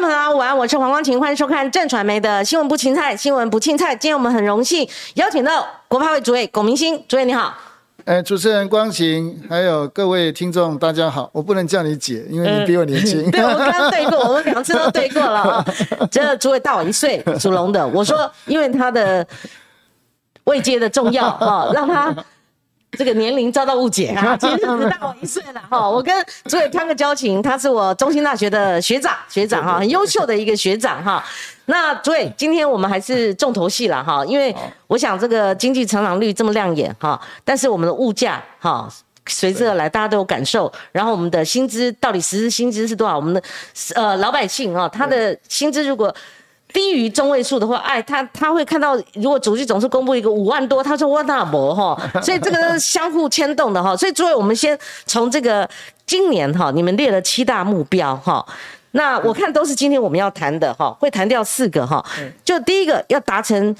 众朋友好，晚安，我是黄光琴，欢迎收看正传媒的新闻不青菜，新闻不青菜。今天我们很荣幸邀请到国发会主委龚明鑫，主委你好。哎，主持人光晴，还有各位听众，大家好。我不能叫你姐，因为你比我年轻。对，我们刚刚对过，我们两次都对过了。这主委大我一岁，属龙的。我说，因为他的位阶的重要啊，让他。这个年龄遭到误解 啊！其实只大我一岁了哈。我跟朱伟攀个交情，他是我中心大学的学长，学长哈，很优秀的一个学长哈。那朱伟，今天我们还是重头戏了哈，因为我想这个经济成长率这么亮眼哈，但是我们的物价哈随之而来，大家都有感受。然后我们的薪资到底实时薪资是多少？我们的呃老百姓啊，他的薪资如果。低于中位数的话，哎，他他会看到，如果主席总是公布一个五万多，他说我那伯哈，所以这个是相互牵动的哈。所以诸位，我们先从这个今年哈，你们列了七大目标哈，那我看都是今天我们要谈的哈，会谈掉四个哈，就第一个要达成。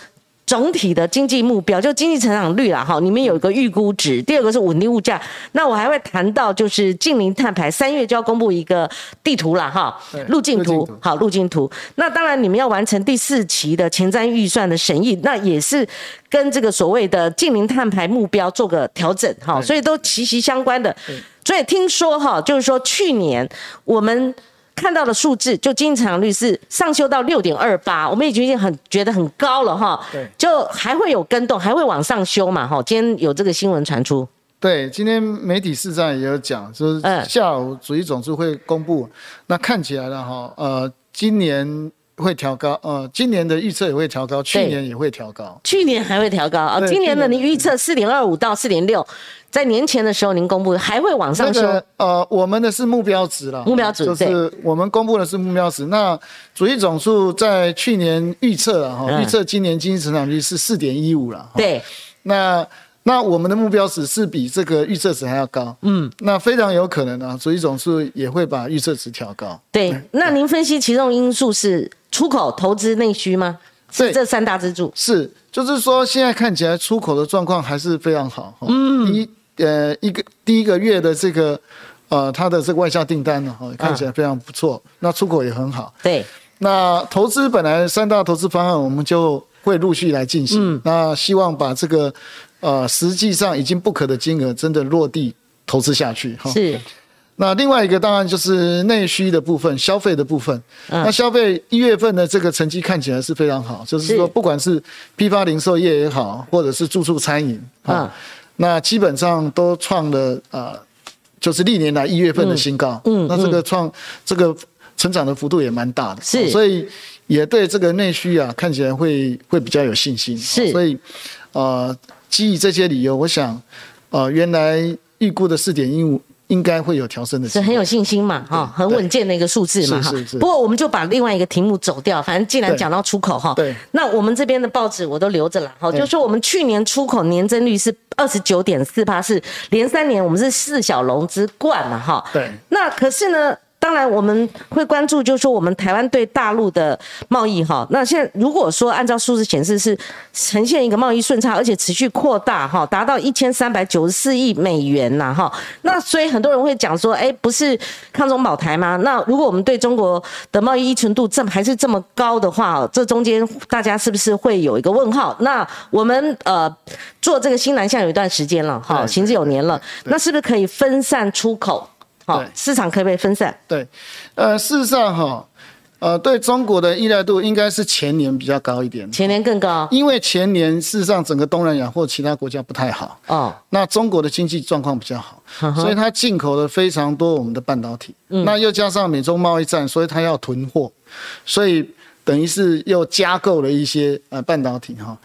总体的经济目标就经济成长率啦，哈，你们有一个预估值。第二个是稳定物价，那我还会谈到就是近零碳排，三月就要公布一个地图了，哈，路径图，好，路径图。那当然你们要完成第四期的前瞻预算的审议，那也是跟这个所谓的近零碳排目标做个调整，哈，所以都息息相关的。所以听说哈，就是说去年我们。看到的数字就经济成长率是上修到六点二八，我们已经很觉得很高了哈。对，就还会有跟动，还会往上修嘛哈。今天有这个新闻传出。对，今天媒体市上也有讲，就是下午主席总数会公布，那看起来了哈，呃，今年会调高，呃，今年的预测也会调高，去年也会调高，去年还会调高啊。今年的你预测四点二五到四点六。在年前的时候，您公布还会往上修。呃，我们的是目标值了，目标值就是我们公布的是目标值。那主力总数在去年预测了，哈，预测今年经济成长率是四点一五了。对，那那我们的目标值是比这个预测值还要高。嗯，那非常有可能啊，主义总数也会把预测值调高。对，那您分析其中因素是出口、投资、内需吗？是这三大支柱。是，就是说现在看起来出口的状况还是非常好。嗯，一。呃，一个第一个月的这个，呃，它的这个外销订单呢，哈，看起来非常不错。那出口也很好。对。那投资本来三大投资方案，我们就会陆续来进行。嗯。那希望把这个，呃，实际上已经不可的金额，真的落地投资下去。哈。是。那另外一个当然就是内需的部分，消费的部分。嗯。那消费一月份的这个成绩看起来是非常好，就是说不管是批发零售业也好，或者是住宿餐饮，啊。那基本上都创了呃，就是历年来一月份的新高。嗯，那这个创这个成长的幅度也蛮大的，是，所以也对这个内需啊看起来会会比较有信心。是，所以呃，基于这些理由，我想呃，原来预估的四点一五。应该会有调升的，是很有信心嘛，哈，很稳健的一个数字嘛，哈。不过我们就把另外一个题目走掉，反正既然讲到出口，哈，对。那我们这边的报纸我都留着了，哈，就说我们去年出口年增率是二十九点四八，是连三年我们是四小龙之冠嘛，哈。对。那可是呢？当然，我们会关注，就是说我们台湾对大陆的贸易哈。那现在如果说按照数字显示是呈现一个贸易顺差，而且持续扩大哈，达到一千三百九十四亿美元呐哈。那所以很多人会讲说，哎，不是抗中保台吗？那如果我们对中国的贸易依存度这么还是这么高的话，这中间大家是不是会有一个问号？那我们呃做这个新南向有一段时间了哈，行之有年了，那是不是可以分散出口？对，市场可不可以分散？对，呃，事实上哈，呃，对中国的依赖度应该是前年比较高一点，前年更高，因为前年事实上整个东南亚或其他国家不太好。哦，那中国的经济状况比较好，所以它进口了非常多我们的半导体，那又加上美中贸易战，所以它要囤货，所以等于是又加购了一些呃半导体哈，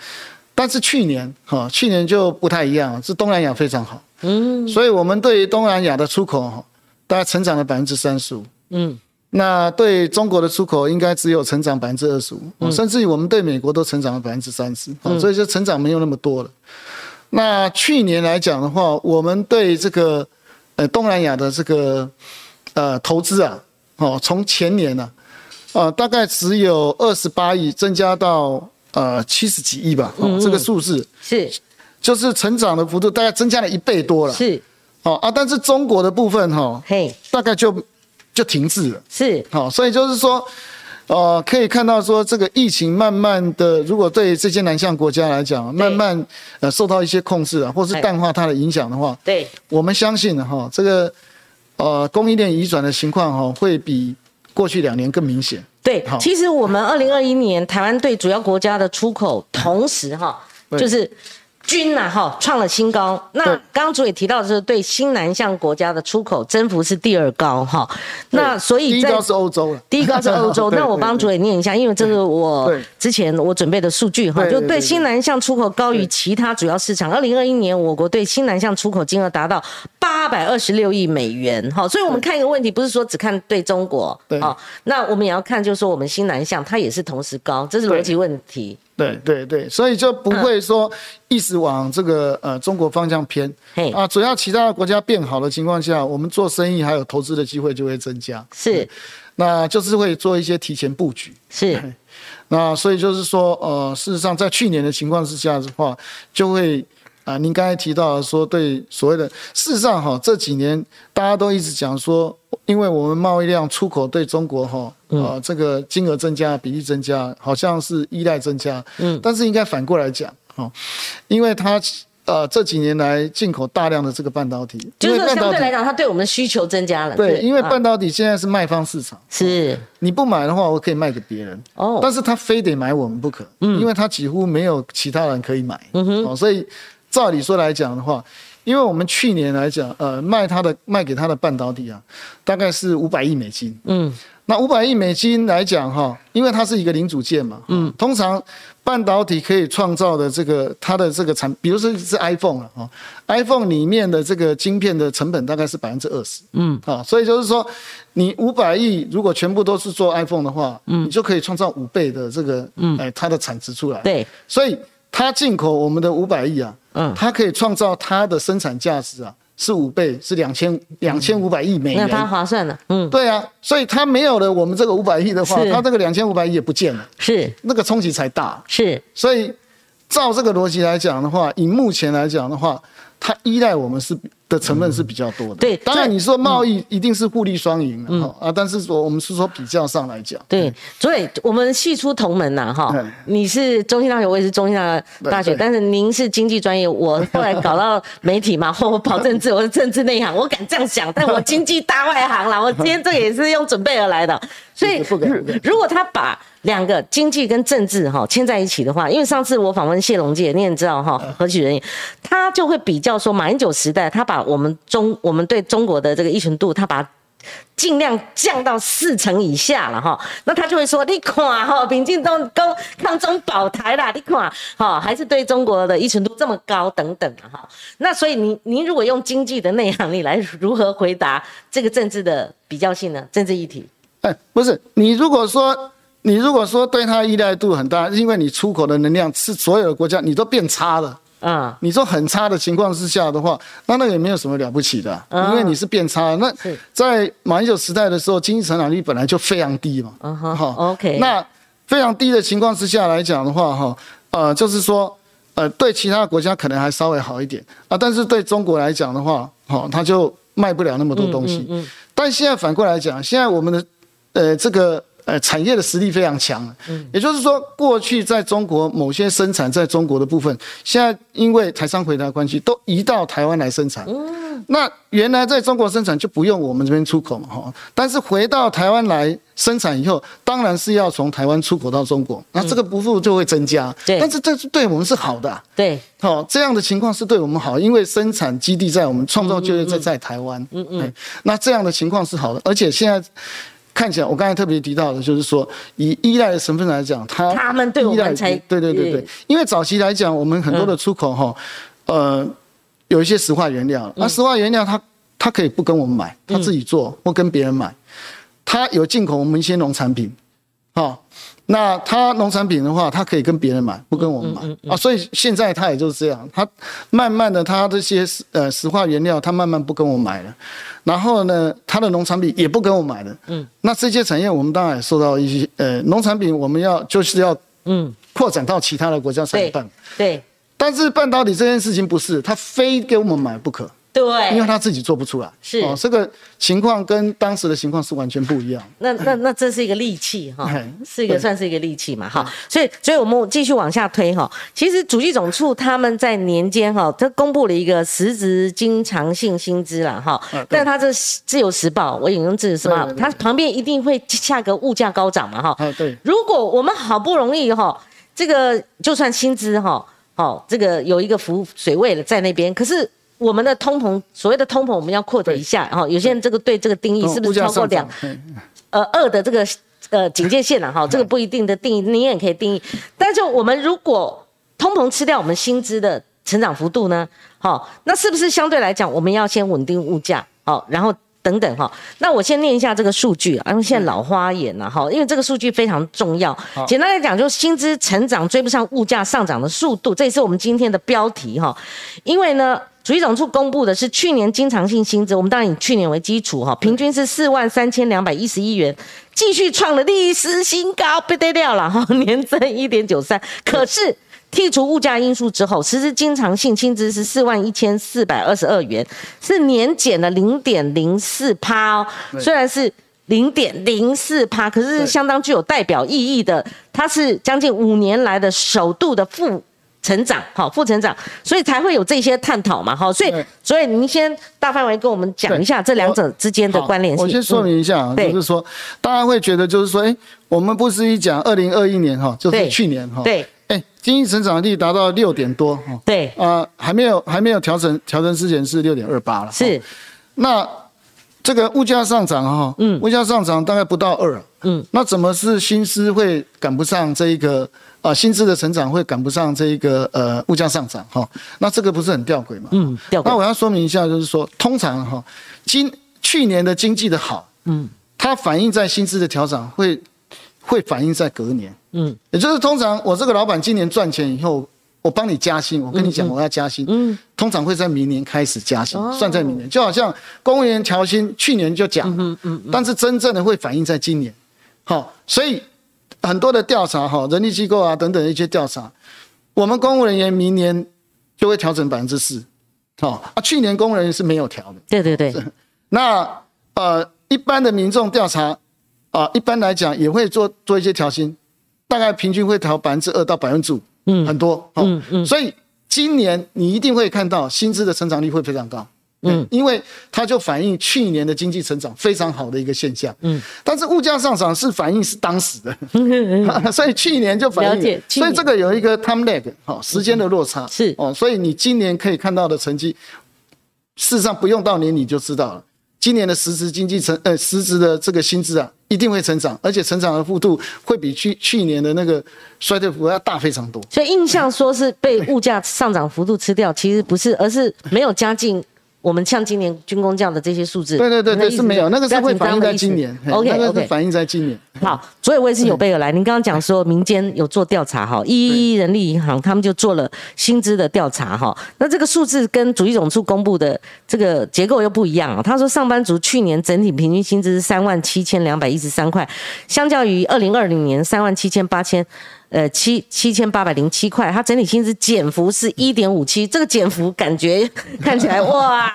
但是去年哈，去年就不太一样，是东南亚非常好，嗯，所以我们对于东南亚的出口哈。大概成长了百分之三十五，嗯，那对中国的出口应该只有成长百分之二十五，甚至于我们对美国都成长了百分之三十，所以就成长没有那么多了。那去年来讲的话，我们对这个呃东南亚的这个呃投资啊，哦，从前年呢，呃大概只有二十八亿，增加到呃七十几亿吧，这个数字。是，就是成长的幅度大概增加了一倍多了，是。哦啊，但是中国的部分哈，嘿，大概就就停滞了，是，好，所以就是说，呃，可以看到说这个疫情慢慢的，如果对这些南向国家来讲，慢慢呃受到一些控制啊，或是淡化它的影响的话，对，我们相信哈，这个呃供应链移转的情况哈，会比过去两年更明显。对，其实我们二零二一年台湾对主要国家的出口，同时哈，就是。均呐哈创了新高。那刚刚主也提到的是对新南向国家的出口增幅是第二高哈。那所以第一高是欧洲了，第一高是欧洲。那我帮主也念一下，因为这是我之前我准备的数据哈，就对新南向出口高于其他主要市场。二零二一年我国对新南向出口金额达到八百二十六亿美元哈。所以我们看一个问题，不是说只看对中国，好，那我们也要看，就是说我们新南向它也是同时高，这是逻辑问题。对对对，所以就不会说一直往这个呃中国方向偏啊。主要其他的国家变好的情况下，我们做生意还有投资的机会就会增加。是，那就是会做一些提前布局。是，那所以就是说，呃，事实上在去年的情况之下的话，就会。啊，您刚才提到说对所谓的，事实上哈，这几年大家都一直讲说，因为我们贸易量出口对中国哈，呃，这个金额增加，比例增加，好像是依赖增加，嗯，但是应该反过来讲哈，因为它呃这几年来进口大量的这个半导体，就是相对来讲，它对我们的需求增加了，对，因为半导体现在是卖方市场，是，你不买的话，我可以卖给别人，哦，但是他非得买我们不可，嗯，因为他几乎没有其他人可以买，嗯哼，哦，所以。照理说来讲的话，因为我们去年来讲，呃，卖它的卖给它的半导体啊，大概是五百亿美金。嗯，那五百亿美金来讲哈，因为它是一个零组件嘛，嗯，通常半导体可以创造的这个它的这个产，比如说是 iPhone 了啊，iPhone 里面的这个晶片的成本大概是百分之二十。嗯，啊，所以就是说，你五百亿如果全部都是做 iPhone 的话，嗯，你就可以创造五倍的这个，嗯，哎，它的产值出来。对，所以它进口我们的五百亿啊。嗯，它可以创造它的生产价值啊，是五倍，是两千两千五百亿美元，那它划算了。嗯，对啊，所以它没有了我们这个五百亿的话，它这个两千五百亿也不见了，是。那个冲击才大。是，所以照这个逻辑来讲的话，以目前来讲的话，它依赖我们是。的成分是比较多的，对，当然你说贸易一定是互利双赢的哈啊，但是说我们是说比较上来讲，对，所以我们系出同门呐哈，你是中心大学，我也是中心大大学，但是您是经济专业，我后来搞到媒体嘛，我跑政治，我是政治内行，我敢这样想，但我经济大外行啦，我今天这也是用准备而来的，所以如果他把两个经济跟政治哈牵在一起的话，因为上次我访问谢龙介，你也知道哈，何许人也，他就会比较说马英九时代，他把我们中我们对中国的这个依存度，他把尽量降到四成以下了哈，那他就会说，你看哈，民进党攻抗中保台啦，你看哈，还是对中国的依存度这么高等等哈，那所以你您如果用经济的内涵力来如何回答这个政治的比较性呢？政治议题？哎，不是，你如果说。你如果说对它依赖度很大，因为你出口的能量是所有的国家你都变差了，啊，你说很差的情况之下的话，那那也没有什么了不起的，因为你是变差。那在马英九时代的时候，经济成长率本来就非常低嘛，嗯哼，好，OK。那非常低的情况之下来讲的话，哈，呃，就是说，呃，对其他国家可能还稍微好一点啊，但是对中国来讲的话，哈，它就卖不了那么多东西。嗯，但现在反过来讲，现在我们的，呃，这个。呃，产业的实力非常强，嗯，也就是说，过去在中国某些生产在中国的部分，现在因为台商回答关系，都移到台湾来生产。嗯，那原来在中国生产就不用我们这边出口嘛，哈，但是回到台湾来生产以后，当然是要从台湾出口到中国，那这个不付就会增加。对，但是这是对我们是好的。对，好，这样的情况是对我们好，因为生产基地在我们创造就业在在台湾。嗯嗯，那这样的情况是好的，而且现在。看起来，我刚才特别提到的，就是说，以依赖的成分来讲，它他们对我们才对对对对，因为早期来讲，我们很多的出口哈，呃，有一些石化原料，那石化原料它它可以不跟我们买，它自己做或跟别人买，它有进口我们一些农产品，好。那他农产品的话，他可以跟别人买，不跟我们买。啊，所以现在他也就是这样，他慢慢的他这些呃石化原料，他慢慢不跟我买了，然后呢，他的农产品也不跟我买了，嗯，那这些产业我们当然也受到一些呃农产品我们要就是要嗯。扩展到其他的国家才办，对，但是半导体这件事情不是他非给我们买不可，对，因为他自己做不出来。是哦，这个情况跟当时的情况是完全不一样。那那那这是一个利器哈，是一个算是一个利器嘛哈。所以所以我们继续往下推哈。其实主计总处他们在年间哈，他公布了一个实职经常性薪资了哈。但他这自由时报，我引用自由时报，它旁边一定会下个物价高涨嘛哈。对。如果我们好不容易哈，这个就算薪资哈。好，这个有一个浮水位了在那边，可是我们的通膨，所谓的通膨，我们要扩展一下。哈，有些人这个对这个定义是不是超过两，呃二的这个呃警戒线了？哈，这个不一定的定义，你也可以定义。但就我们如果通膨吃掉我们薪资的成长幅度呢？好，那是不是相对来讲，我们要先稳定物价？好，然后。等等哈，那我先念一下这个数据啊，因为现在老花眼了哈，因为这个数据非常重要。简单来讲，就是薪资成长追不上物价上涨的速度，这也是我们今天的标题哈。因为呢，主计总处公布的是去年经常性薪资，我们当然以去年为基础哈，平均是四万三千两百一十一元，继续创了历史新高，不得了了哈，年增一点九三。可是。剔除物价因素之后，实质经常性薪资是四万一千四百二十二元，是年减了零点零四趴哦。虽然是零点零四趴，可是相当具有代表意义的。它是将近五年来的首度的负成长，好负成长，所以才会有这些探讨嘛，哈，所以所以您先大范围跟我们讲一下这两者之间的关联性。我先说明一下，就是说大家会觉得就是说，哎，我们不是一讲二零二一年哈，就是去年哈，对。哎，经济成长率达到六点多，哈，对，啊，还没有还没有调整，调整之前是六点二八了，是。那这个物价上涨，哈，嗯，物价上涨大概不到二，嗯，那怎么是薪资会赶不上这一个啊？薪资的成长会赶不上这一个呃物价上涨，哈，那这个不是很吊诡吗？嗯，吊诡。那我要说明一下，就是说，通常哈，今去年的经济的好，嗯，它反映在薪资的调整会。会反映在隔年，嗯，也就是通常我这个老板今年赚钱以后，我帮你加薪，我跟你讲我要加薪，嗯，通常会在明年开始加薪，算在明年，就好像公务员调薪，去年就讲，嗯嗯，但是真正的会反映在今年，好，所以很多的调查哈，人力机构啊等等一些调查，我们公务人员明年就会调整百分之四，好啊，去年公务人员是没有调的，对对对，那呃一般的民众调查。啊，一般来讲也会做做一些调薪，大概平均会调百分之二到百分之五，嗯，很多，嗯嗯，所以今年你一定会看到薪资的成长率会非常高，嗯，因为它就反映去年的经济成长非常好的一个现象，嗯，但是物价上涨是反映是当时的，所以去年就反映，所以这个有一个 time lag，好，时间的落差是。哦，所以你今年可以看到的成绩，事实上不用到年你就知道了。今年的实质经济成呃实质的这个薪资啊，一定会成长，而且成长的幅度会比去去年的那个衰退幅度要大非常多。所以印象说是被物价上涨幅度吃掉，其实不是，而是没有加进。我们像今年军工这样的这些数字，对对对对是没有，那个是会反映在今年。OK OK，反映在今年。好，所以我也是有备而来。您刚刚讲说民间有做调查哈，一一人力银行他们就做了薪资的调查哈。那这个数字跟主计总处公布的这个结构又不一样啊。他说上班族去年整体平均薪资是三万七千两百一十三块，相较于二零二零年三万七千八千。呃，七七千八百零七块，它整体薪资减幅是一点五七，这个减幅感觉 看起来哇，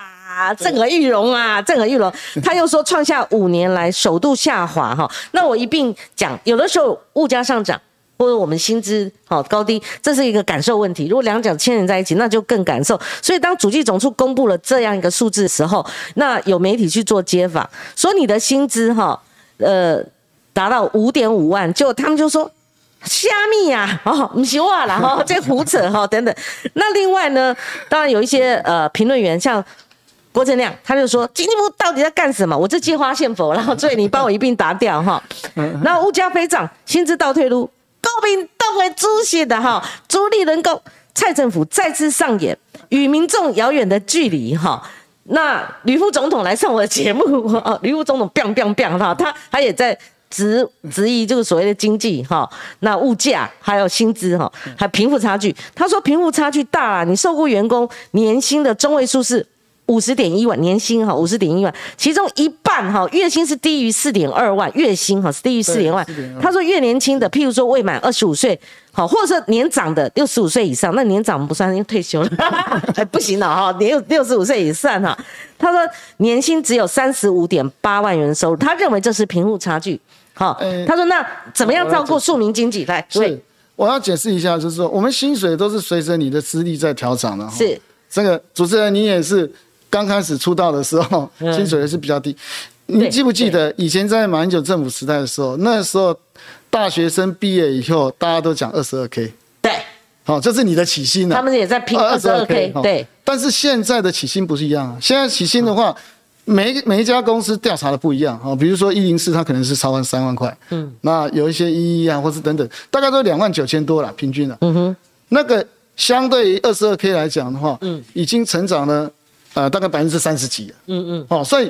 震耳欲聋啊，震耳欲聋。他又说创下五年来首度下滑哈，那我一并讲，有的时候物价上涨或者我们薪资好高低，这是一个感受问题。如果两者牵连在一起，那就更感受。所以当主计总处公布了这样一个数字的时候，那有媒体去做街访，说你的薪资哈，呃，达到五点五万，就他们就说。虾米呀？哦，唔是话啦，哈，这胡扯哈，等等。那另外呢，当然有一些呃评论员，像郭正亮，他就说经济部到底在干什么？我这借花献佛，然后所以你帮我一并答掉哈。那物价飞涨，薪资倒退路，高频都会出现的哈。朱立伦够蔡政府再次上演与民众遥远的距离哈。那吕副总统来上我的节目，吕副总统 biang biang biang 哈，他他也在。质质疑这个所谓的经济哈，那物价还有薪资哈，还贫富差距。他说贫富差距大啊，你受雇员工年薪的中位数是五十点一万年薪哈，五十点一万，其中一半哈月薪是低于四点二万，月薪哈是低于四点万。他说越年轻的，譬如说未满二十五岁，好，或者说年长的六十五岁以上，那年长不算，因为退休了，哎不行了哈，年六十五岁以上哈。他说年薪只有三十五点八万元收入，他认为这是贫富差距。好，他说那怎么样照顾庶民经济？来，是我要解释一下，就是说我们薪水都是随着你的资历在调整的。是这个主持人，你也是。刚开始出道的时候，薪水也是比较低。你记不记得以前在马英九政府时代的时候，那时候大学生毕业以后，大家都讲二十二 K。对，好，这是你的起薪了。他们也在拼二十二 K。对。但是现在的起薪不是一样啊，现在起薪的话，每每一家公司调查的不一样哈。比如说一零四，它可能是超过三万块。嗯。那有一些一一啊，或是等等，大概都两万九千多了，平均了。嗯哼。那个相对于二十二 K 来讲的话，嗯，已经成长了。呃，大概百分之三十几了，嗯嗯，哦，所以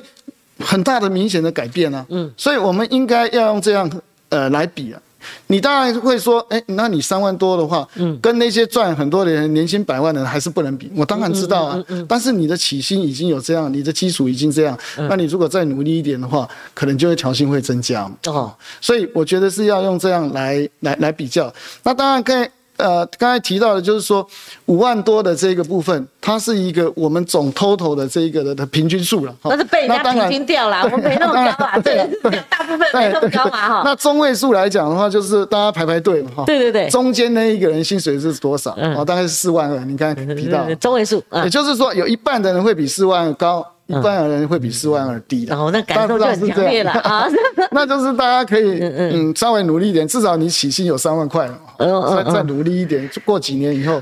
很大的明显的改变啊，嗯，所以我们应该要用这样呃来比啊。你当然会说，哎，那你三万多的话，嗯，跟那些赚很多的人年薪百万的人还是不能比。我当然知道啊，但是你的起薪已经有这样，你的基础已经这样，那你如果再努力一点的话，可能就会调薪会增加哦。所以我觉得是要用这样来来来比较。那当然可以。呃，刚才提到的，就是说五万多的这个部分，它是一个我们总 total 的这一个的的平均数了。那是被人家平均掉了，我们 没那么高啊，对，大部分没那么高嘛哈。那中位数来讲的话，就是大家排排队嘛哈。对对对。中间那一个人薪水是多少？哦，大概是四万二。你刚才提到中位数，也就是说有一半的人会比四万二高。一般人会比四万二低的，哦，那感受就很强烈了啊！那就是大家可以 嗯稍微努力一点，至少你起薪有三万块，再再努力一点，过几年以后，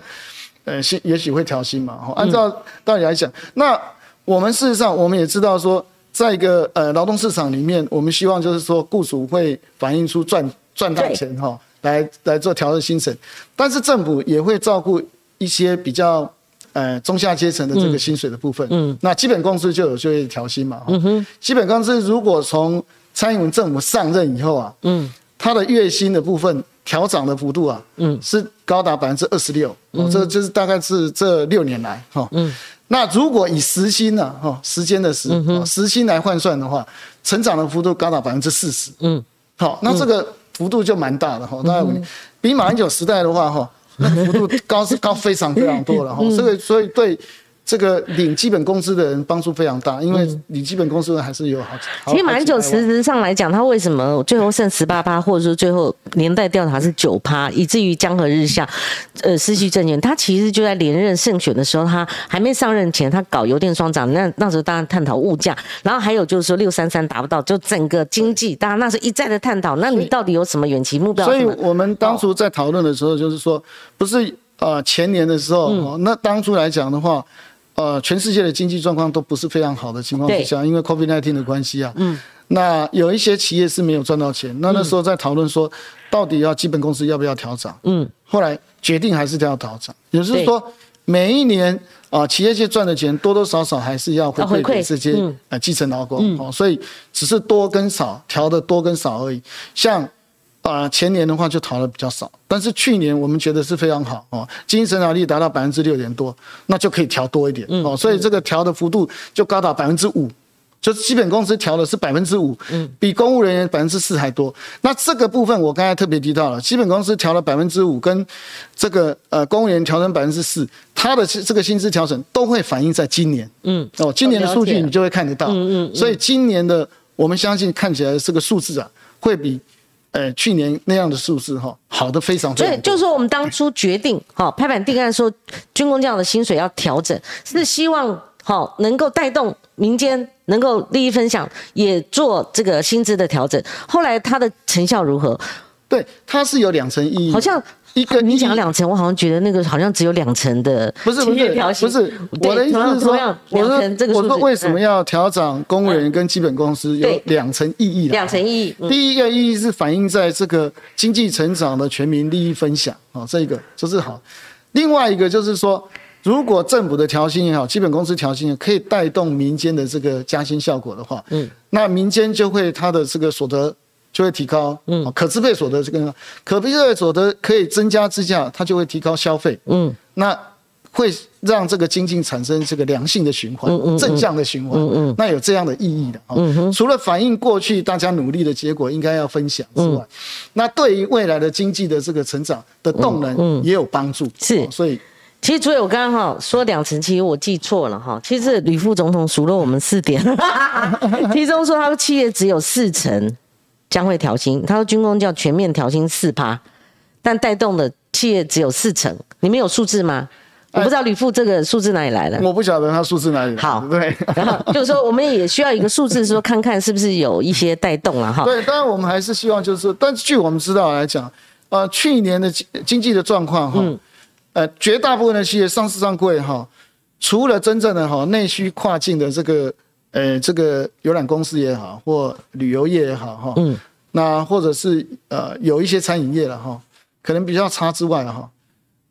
呃，薪也许会调薪嘛。按照道理来讲，那我们事实上我们也知道说，在一个呃劳动市场里面，我们希望就是说雇主会反映出赚赚大钱哈，来来做调整薪水，但是政府也会照顾一些比较。呃，中下阶层的这个薪水的部分，嗯，那基本工资就有就业调薪嘛，嗯哼，基本工资如果从蔡英文政府上任以后啊，嗯，他的月薪的部分调涨的幅度啊，嗯，是高达百分之二十六，哦，这就是大概是这六年来哈，嗯，那如果以时薪呢，哈，时间的时，时薪来换算的话，成长的幅度高达百分之四十，嗯，好，那这个幅度就蛮大的哈，大概五年比马英九时代的话哈。那幅度高是高非常非常多了哈，这个所以对。这个领基本工资的人帮助非常大，因为领基本工资的还是有好。其实马英九实质上来讲，他为什么最后剩十八趴，或者说最后年代调查是九趴，以至于江河日下，呃，失去政权。他其实就在连任胜选的时候，他还没上任前，他搞油电双涨，那那时候大家探讨物价，然后还有就是说六三三达不到，就整个经济，大家那是一再的探讨。那你到底有什么远期目标？所以我们当初在讨论的时候，就是说，不是呃前年的时候，那当初来讲的话。呃，全世界的经济状况都不是非常好的情况之下，因为 COVID-19 的关系啊，嗯，那有一些企业是没有赚到钱，那那时候在讨论说，到底要基本工资要不要调涨，嗯，后来决定还是要调涨，也就是说，每一年啊，企业界赚的钱多多少少还是要回馈给这些呃基层劳工，哦，所以只是多跟少调的多跟少而已，像。啊，前年的话就逃的比较少，但是去年我们觉得是非常好哦，经济成长率达到百分之六点多，那就可以调多一点哦，所以这个调的幅度就高达百分之五，就是基本工资调的是百分之五，嗯，比公务人员百分之四还多。那这个部分我刚才特别提到了，基本工资调了百分之五，跟这个呃公务员调成百分之四，它的这个薪资调整都会反映在今年，嗯，哦，今年的数据你就会看得到，嗯嗯，所以今年的我们相信看起来这个数字啊，会比。呃，去年那样的数字哈，好的非常。所以就是说，我们当初决定哈拍板定案说，军工这样的薪水要调整，是希望哈能够带动民间能够利益分享，也做这个薪资的调整。后来它的成效如何？对，它是有两层意义，好像。一个你讲两层，我好像觉得那个好像只有两层的，不是不是不是，我的意思是说，我说我说为什么要调整公务员跟基本公司有两层意义两层意义，第一个意义是反映在这个经济成长的全民利益分享啊，这个就是好。另外一个就是说，如果政府的调薪也好，基本公司调薪也可以带动民间的这个加薪效果的话，嗯，那民间就会他的这个所得。就会提高，嗯，可支配所得这个可支配所得可以增加支架，它就会提高消费，嗯，那会让这个经济产生这个良性的循环，正向的循环，嗯那有这样的意义的。嗯除了反映过去大家努力的结果应该要分享之外，那对于未来的经济的这个成长的动能也有帮助。是，所以其实主委我刚刚哈说两成，其实我记错了哈。其实吕副总统数了我们四点，其中说他的企业只有四成将会调薪，他说军工叫全面调薪四趴，但带动的企业只有四成，你们有数字吗？我不知道吕富这个数字哪里来的，我不晓得他数字哪里来。好，对，然后就是说我们也需要一个数字，说看看是不是有一些带动了哈。对，当然我们还是希望就是说，但是据我们知道来讲，呃，去年的经经济的状况哈，呃，绝大部分的企业上市上柜哈，除了真正的哈内需跨境的这个呃这个游览公司也好，或旅游业也好哈，嗯，那或者是呃有一些餐饮业了哈，可能比较差之外哈。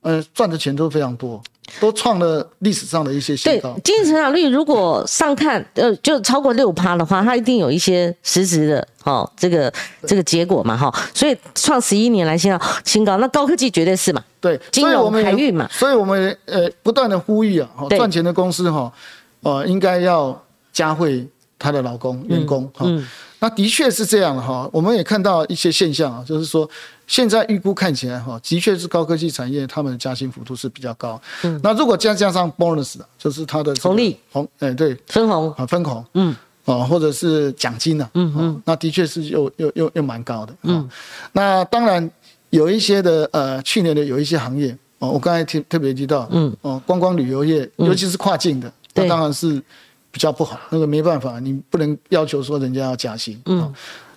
呃，赚的钱都非常多，都创了历史上的一些新高。经济成长率如果上看，呃，就超过六趴的话，它一定有一些实质的，哦，这个这个结果嘛，哈。所以创十一年来新高，新高，那高科技绝对是嘛。对，金融、海运嘛。所以我们呃不断的呼吁啊，赚钱的公司哈，呃，应该要加惠他的老公、员工哈。那的确是这样的哈，我们也看到一些现象啊，就是说。现在预估看起来哈，的确是高科技产业，他们的加薪幅度是比较高。嗯，那如果加加上 bonus 就是他的红利。红，哎对，分红。啊分红，嗯，哦或者是奖金呢，嗯嗯，那的确是又又又又蛮高的。嗯，那当然有一些的呃，去年的有一些行业哦，我刚才提特别提到，嗯。哦，观光旅游业，尤其是跨境的，那当然是比较不好，那个没办法，你不能要求说人家要加薪。嗯，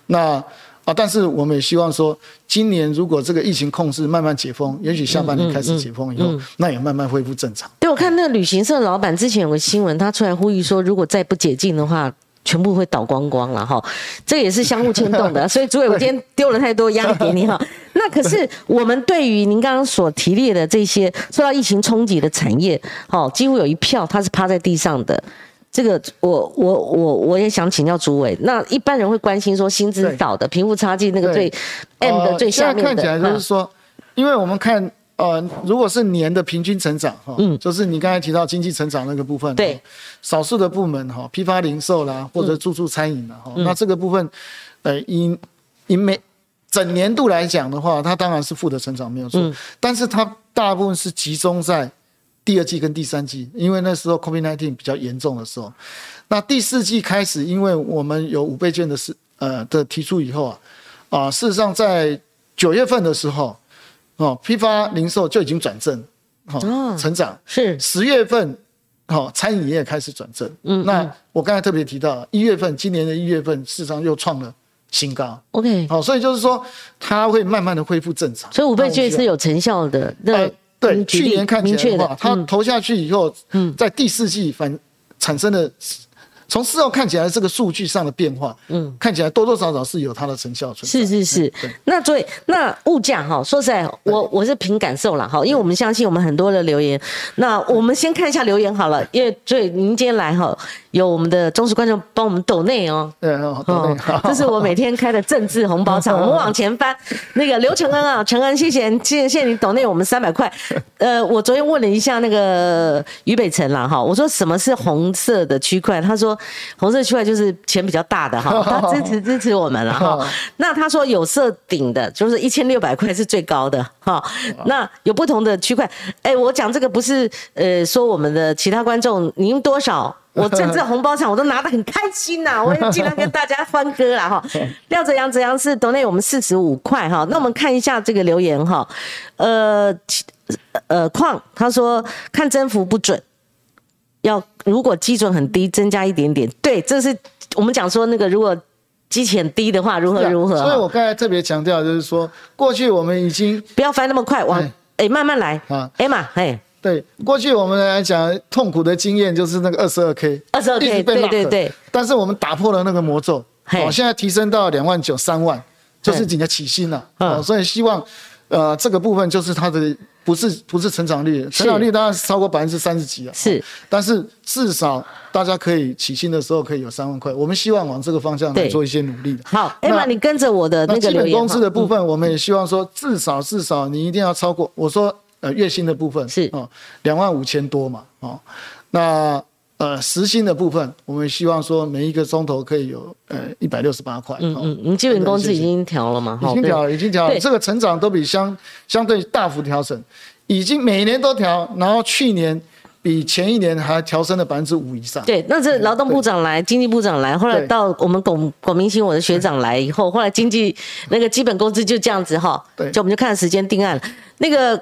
那。啊，但是我们也希望说，今年如果这个疫情控制慢慢解封，也许下半年开始解封以后，那也慢慢恢复正常。对，我看那个旅行社老板之前有个新闻，他出来呼吁说，如果再不解禁的话，全部会倒光光了哈。这也是相互牵动的。所以，主委，我今天丢了太多压力给你哈。那可是我们对于您刚刚所提列的这些受到疫情冲击的产业，哦，几乎有一票它是趴在地上的。这个我我我我也想请教主委，那一般人会关心说薪资少的贫富差距那个最 M 的最下面的，看起来就是说，因为我们看呃，如果是年的平均成长哈，嗯，就是你刚才提到经济成长那个部分，对，少数的部门哈，批发零售啦或者住宿餐饮啦哈，那这个部分，呃，以以每整年度来讲的话，它当然是负的成长没有错，但是它大部分是集中在。第二季跟第三季，因为那时候 COVID-19 比较严重的时候，那第四季开始，因为我们有五倍券的事，呃的提出以后啊，啊，事实上在九月份的时候，哦，批发零售就已经转正，哦，成长。是。十月份，哦，餐饮业开始转正，嗯，那我刚才特别提到一月份，今年的一月份，事实上又创了新高，OK，好，所以就是说它会慢慢的恢复正常，所以五倍券是有成效的，那。对，去年看起来的话，它投下去以后，在第四季反产生的。从事后看起来，这个数据上的变化，嗯，看起来多多少少是有它的成效存在。是是是，那所以那物价哈，说实在，我我是凭感受了哈，因为我们相信我们很多的留言。那我们先看一下留言好了，因为所以您今天来哈，有我们的忠实观众帮我们抖内哦。对哦，抖 这是我每天开的政治红包场。我们往前翻，那个刘承恩啊，承恩，谢谢谢谢你抖内我们三百块。呃，我昨天问了一下那个于北辰啦哈，我说什么是红色的区块，他说。红色区块就是钱比较大的哈，他支持支持我们了哈。那他说有色顶的，就是一千六百块是最高的哈。那有不同的区块，哎，我讲这个不是呃说我们的其他观众您多少，我这这红包场我都拿得很开心呐，我也尽量跟大家欢歌了哈。廖泽阳泽阳是多内我们四十五块哈。那我们看一下这个留言哈，呃呃矿他说看增幅不准。要如果基准很低，增加一点点，对，这是我们讲说那个如果基浅低的话，如何如何？所以我刚才特别强调，就是说过去我们已经不要翻那么快，往哎。慢慢来啊，哎嘛，哎，对，过去我们来讲痛苦的经验就是那个二十二 K，二十二 K，对对对，但是我们打破了那个魔咒，哦，现在提升到两万九、三万，就是你的起薪了，哦，所以希望呃这个部分就是它的。不是不是成长率，成长率当然是超过百分之三十几啊。是，但是至少大家可以起薪的时候可以有三万块。我们希望往这个方向来做一些努力的。好，艾玛，你跟着我的那个基本工资的部分，我们也希望说至少至少你一定要超过。我说呃月薪的部分是啊，两万五千多嘛哦，那呃时薪的部分，我们希望说每一个钟头可以有呃一百六十八块。嗯嗯，你基本工资已经调了吗？已经调，已经调了，这个成长都比相相对大幅调整，已经每年都调，然后去年。比前一年还调升了百分之五以上。对，那这劳动部长来，经济部长来，后来到我们龚龚明鑫我的学长来以后，后来经济那个基本工资就这样子哈，对，就我们就看时间定案了。那个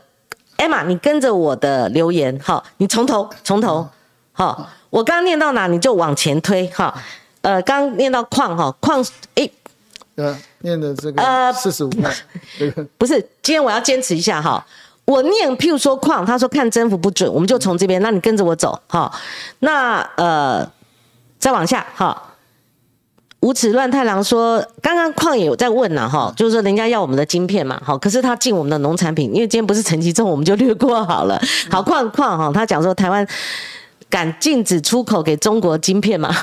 Emma，你跟着我的留言哈，你从头从头好，我刚念到哪你就往前推哈。呃，刚念到矿哈，矿诶，呃，念的这个呃四十五块，不是，今天我要坚持一下哈。我念，譬如说矿，他说看增幅不准，我们就从这边，那你跟着我走，哈。那呃，再往下，哈。无耻乱太郎说，刚刚矿也有在问呢，哈，就是说人家要我们的晶片嘛，好，可是他进我们的农产品，因为今天不是陈其重，我们就略过好了。好，矿矿哈，他讲说台湾敢禁止出口给中国晶片吗？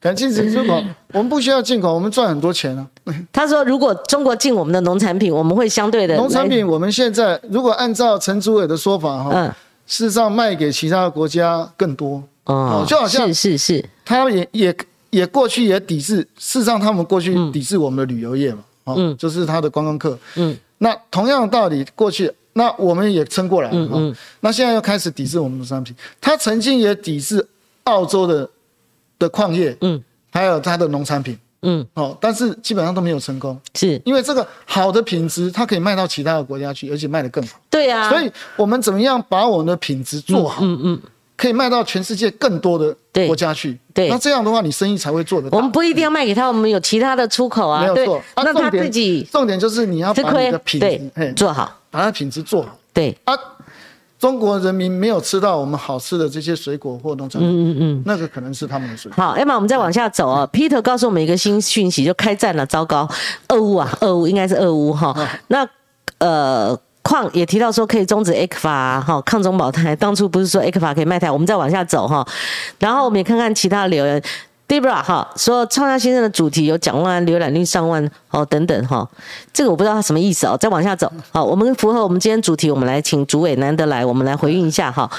敢禁止出口，我们不需要进口，我们赚很多钱啊。他说，如果中国进我们的农产品，我们会相对的农产品，我们现在如果按照陈主委的说法哈，嗯，事实上卖给其他的国家更多。哦，就好像是是是，他也也也过去也抵制，事实上他们过去抵制我们的旅游业嘛，嗯，就是他的观光客，嗯，那同样的道理，过去那我们也撑过来，嗯嗯，那现在又开始抵制我们的商品，他曾经也抵制澳洲的。的矿业，嗯，还有它的农产品，嗯，哦，但是基本上都没有成功，是。因为这个好的品质，它可以卖到其他的国家去，而且卖得更好。对呀，所以我们怎么样把我们的品质做好，嗯嗯，可以卖到全世界更多的国家去。对，那这样的话，你生意才会做得。我们不一定要卖给他，我们有其他的出口啊。没有错，那他自己重点就是你要把你的品质做好，把它品质做好。对啊。中国人民没有吃到我们好吃的这些水果或农产品，嗯嗯嗯，那个可能是他们的水果。好，Emma，我们再往下走啊。Peter 告诉我们一个新讯息，就开战了，糟糕，俄乌啊，俄乌应该是俄乌哈。那呃，矿也提到说可以终止 A 克法哈，抗中保台，当初不是说 A 克法可以卖台？我们再往下走哈，然后我们也看看其他的留言。Debra 哈说，创造先生的主题有讲万安浏览率上万哦等等哈，这个我不知道他什么意思哦。再往下走，好，我们符合我们今天主题，我们来请主委难得来，我们来回应一下哈。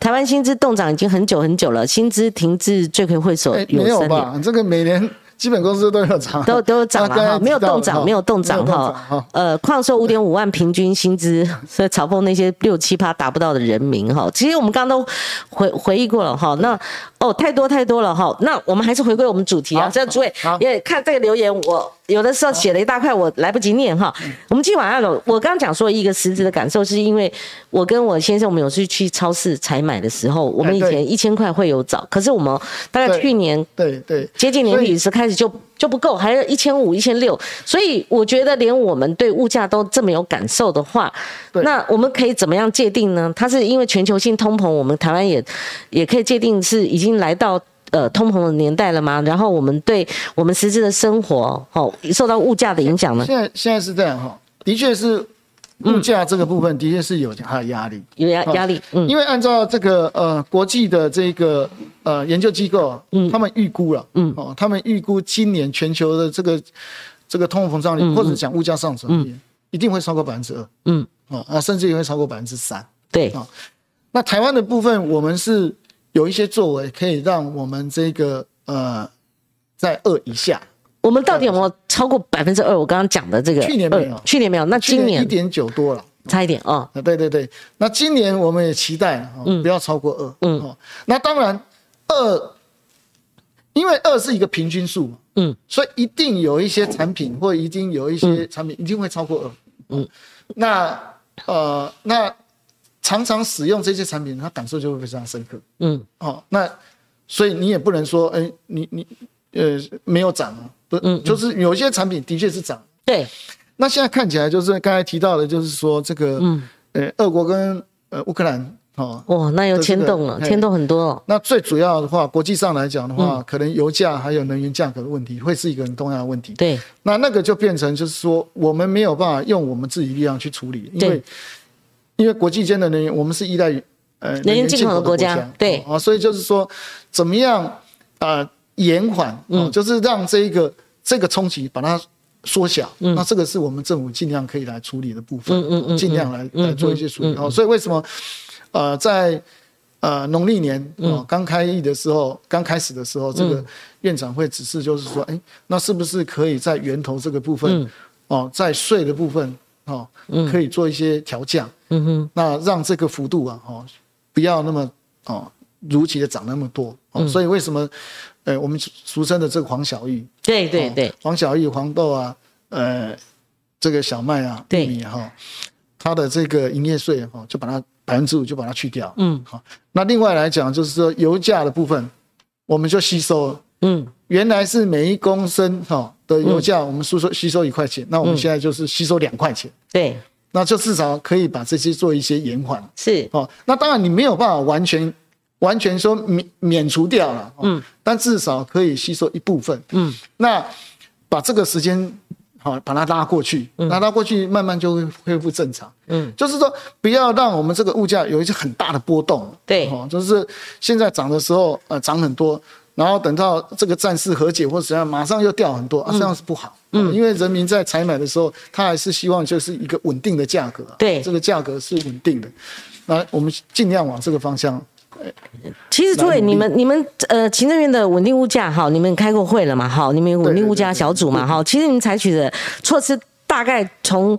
台湾薪资动涨已经很久很久了，薪资停滞罪魁祸首有三点，这个每年。基本工资都有涨，都都涨了哈，没有动涨，没有动涨哈。呃，矿收五点五万平均薪资，所以嘲讽那些六七八达不到的人民哈。其实我们刚刚都回回忆过了哈。那哦，太多太多了哈。那我们还是回归我们主题啊。这样，诸位也看这个留言，我有的时候写了一大块，我来不及念哈。我们今晚上我刚刚讲说一个实质的感受，是因为我跟我先生我们有次去超市采买的时候，我们以前一千块会有找，可是我们大概去年对对接近年底时开始。就就不够，还是一千五、一千六，所以我觉得连我们对物价都这么有感受的话，那我们可以怎么样界定呢？它是因为全球性通膨，我们台湾也也可以界定是已经来到呃通膨的年代了吗？然后我们对我们实质的生活哦受到物价的影响呢？现在现在是这样哈，的确是。物价这个部分的确是有它的压力，有压压力。嗯，因为按照这个呃国际的这个呃研究机构，嗯，他们预估了，嗯，哦，他们预估今年全球的这个这个通货膨胀率，或者讲物价上升率，一定会超过百分之二，嗯，哦啊，甚至也会超过百分之三。对啊，那台湾的部分，我们是有一些作为，可以让我们这个呃在二以下。我们到底有没有超过百分之二？我刚刚讲的这个，去年没有，去年没有，那今年？一点九多了，差一点哦。对对对，那今年我们也期待，嗯，不要超过二，嗯，那当然二，因为二是一个平均数嘛，嗯，所以一定有一些产品或一定有一些产品一定会超过二，嗯，那呃，那常常使用这些产品，他感受就会非常深刻，嗯，哦，那所以你也不能说，哎，你你呃没有涨啊。不嗯，就是有些产品的确是涨，对。那现在看起来就是刚才提到的，就是说这个，嗯，呃，俄国跟呃乌克兰，哦，哇，那又牵动了，牵动很多哦。那最主要的话，国际上来讲的话，可能油价还有能源价格的问题，会是一个很重要的问题。对。那那个就变成就是说，我们没有办法用我们自己力量去处理，因为因为国际间的能源，我们是依赖于呃能源进口的国家，对。啊，所以就是说，怎么样啊？延缓，嗯，就是让这一个这个冲击把它缩小。那这个是我们政府尽量可以来处理的部分，嗯嗯尽量来来做一些处理。哦，所以为什么呃在呃农历年哦刚开议的时候，刚开始的时候，这个院长会指示就是说，哎，那是不是可以在源头这个部分哦，在税的部分哦，可以做一些调降？嗯哼，那让这个幅度啊，哦，不要那么哦如期的涨那么多。哦，所以为什么？呃，我们俗称的这个黄小玉，对对对，黄小玉、黄豆啊，呃，这个小麦啊、玉米哈，它的这个营业税哈，就把它百分之五就把它去掉。嗯，好，那另外来讲就是说油价的部分，我们就吸收。嗯，原来是每一公升哈的油价，我们吸收吸收一块钱，那我们现在就是吸收两块钱。对，那就至少可以把这些做一些延缓。是，哦，那当然你没有办法完全。完全说免免除掉了，嗯，但至少可以吸收一部分，嗯，那把这个时间好把它拉过去，拉拉过去，慢慢就会恢复正常，嗯，就是说不要让我们这个物价有一些很大的波动，对，哦，就是现在涨的时候呃涨很多，然后等到这个战事和解或者怎样，马上又掉很多，啊，这样是不好，嗯，因为人民在采买的时候，他还是希望就是一个稳定的价格，对，这个价格是稳定的，那我们尽量往这个方向。其实，诸位，你们、你们，呃，行政院的稳定物价，哈，你们开过会了嘛？哈，你们有稳定物价小组嘛？哈，其实你们采取的措施，大概从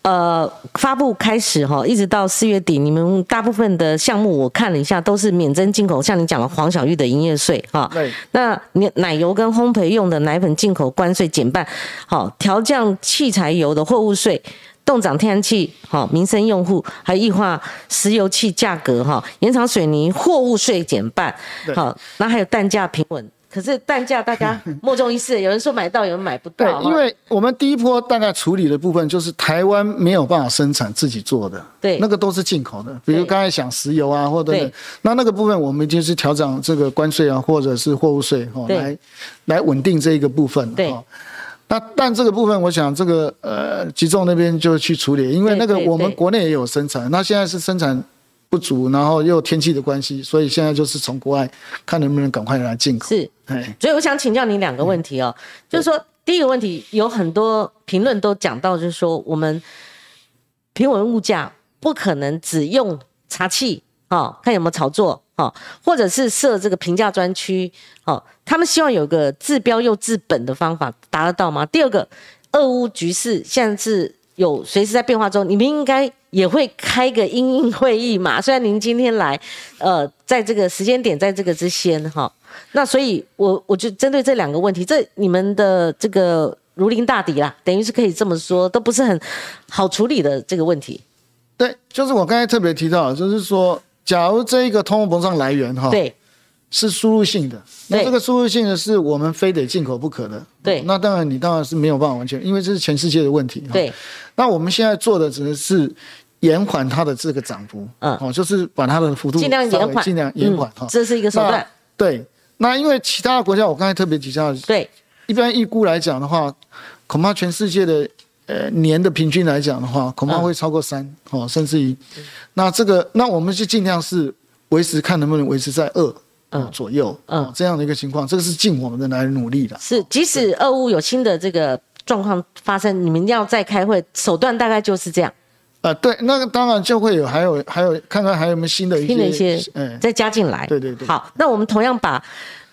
呃发布开始，哈，一直到四月底，你们大部分的项目我看了一下，都是免征进口，像你讲的黄小玉的营业税，哈，对，那你奶油跟烘焙用的奶粉进口关税减半，好，调降汽柴油的货物税。冻涨天然气，好，民生用户还异化石油气价格，哈，延长水泥货物税减半，好，那还有蛋价平稳。可是蛋价大家 莫衷一是，有人说买到，有人买不到。对，因为我们第一波大概处理的部分就是台湾没有办法生产自己做的，对，那个都是进口的。比如刚才讲石油啊，或者那那个部分我们就是调整这个关税啊，或者是货物税，哦，来来稳定这一个部分，对。那但这个部分，我想这个呃，集中那边就去处理，因为那个我们国内也有生产，那现在是生产不足，然后又天气的关系，所以现在就是从国外看能不能赶快来进口。是，哎，所以我想请教你两个问题哦，就是说第一个问题，有很多评论都讲到，就是说我们平稳物价不可能只用茶器，哦，看有没有炒作。哦，或者是设这个评价专区，哦，他们希望有个治标又治本的方法，达得到吗？第二个，俄乌局势现在是有随时在变化中，你们应该也会开个英英会议嘛？虽然您今天来，呃，在这个时间点，在这个之先，哈，那所以，我我就针对这两个问题，这你们的这个如临大敌啦，等于是可以这么说，都不是很好处理的这个问题。对，就是我刚才特别提到，就是说。假如这一个通货膨胀来源哈，对，是输入性的，那这个输入性的是我们非得进口不可的，对，那当然你当然是没有办法完全，因为这是全世界的问题，对。那我们现在做的只能是延缓它的这个涨幅，嗯，哦，就是把它的幅度尽量延缓，尽量延缓哈，这是一个手段。对，那因为其他的国家，我刚才特别提到，对，一般预估来讲的话，恐怕全世界的。呃，年的平均来讲的话，恐怕会超过三哦，甚至于，那这个，那我们就尽量是维持，看能不能维持在二嗯左右嗯这样的一个情况，这个是尽我们的来努力的。是，即使俄乌有新的这个状况发生，你们要再开会，手段大概就是这样。呃，对，那个当然就会有，还有还有，看看还有没有新的新的一些，嗯，再加进来。对对对。好，那我们同样把。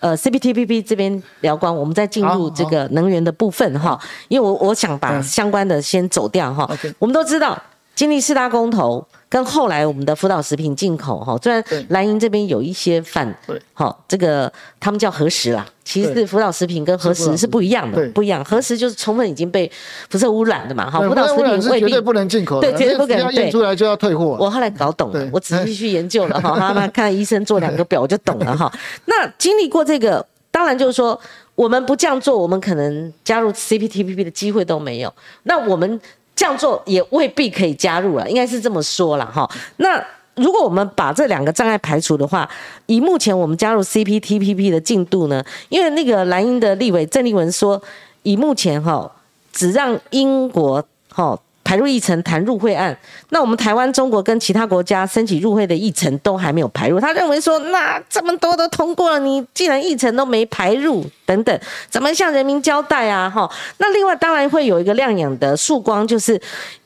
呃，CPTPP 这边聊光，我们再进入这个能源的部分哈，因为我我想把相关的先走掉哈。我们都知道，经历四大公投。跟后来我们的辅导食品进口哈，虽然蓝营这边有一些反，好这个他们叫核实啦，其实辅导食品跟核实是不一样的，不一样。核实就是充分已经被辐射污染的嘛，哈，辅导食品未必绝对不能进口，对，绝对不可能验出来就要退货。我后来搞懂了，我仔细去研究了 哈，那看医生做两个表我就懂了哈。那经历过这个，当然就是说我们不这样做，我们可能加入 CPTPP 的机会都没有。那我们。这样做也未必可以加入了，应该是这么说了哈。那如果我们把这两个障碍排除的话，以目前我们加入 CPTPP 的进度呢？因为那个蓝英的立委郑丽文说，以目前哈，只让英国哈。排入议程谈入会案，那我们台湾、中国跟其他国家申请入会的议程都还没有排入。他认为说，那这么多都通过了，你既然议程都没排入，等等，怎么向人民交代啊？哈，那另外当然会有一个亮眼的曙光，就是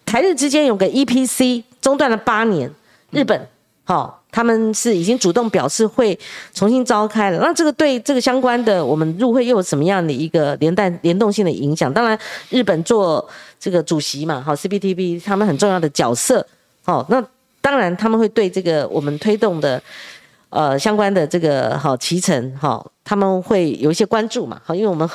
台日之间有个 EPC 中断了八年，日本，好。他们是已经主动表示会重新召开了，那这个对这个相关的我们入会又有什么样的一个连带联动性的影响？当然，日本做这个主席嘛，好 CPTP 他们很重要的角色，好，那当然他们会对这个我们推动的呃相关的这个好脐橙，哈，他们会有一些关注嘛，好，因为我们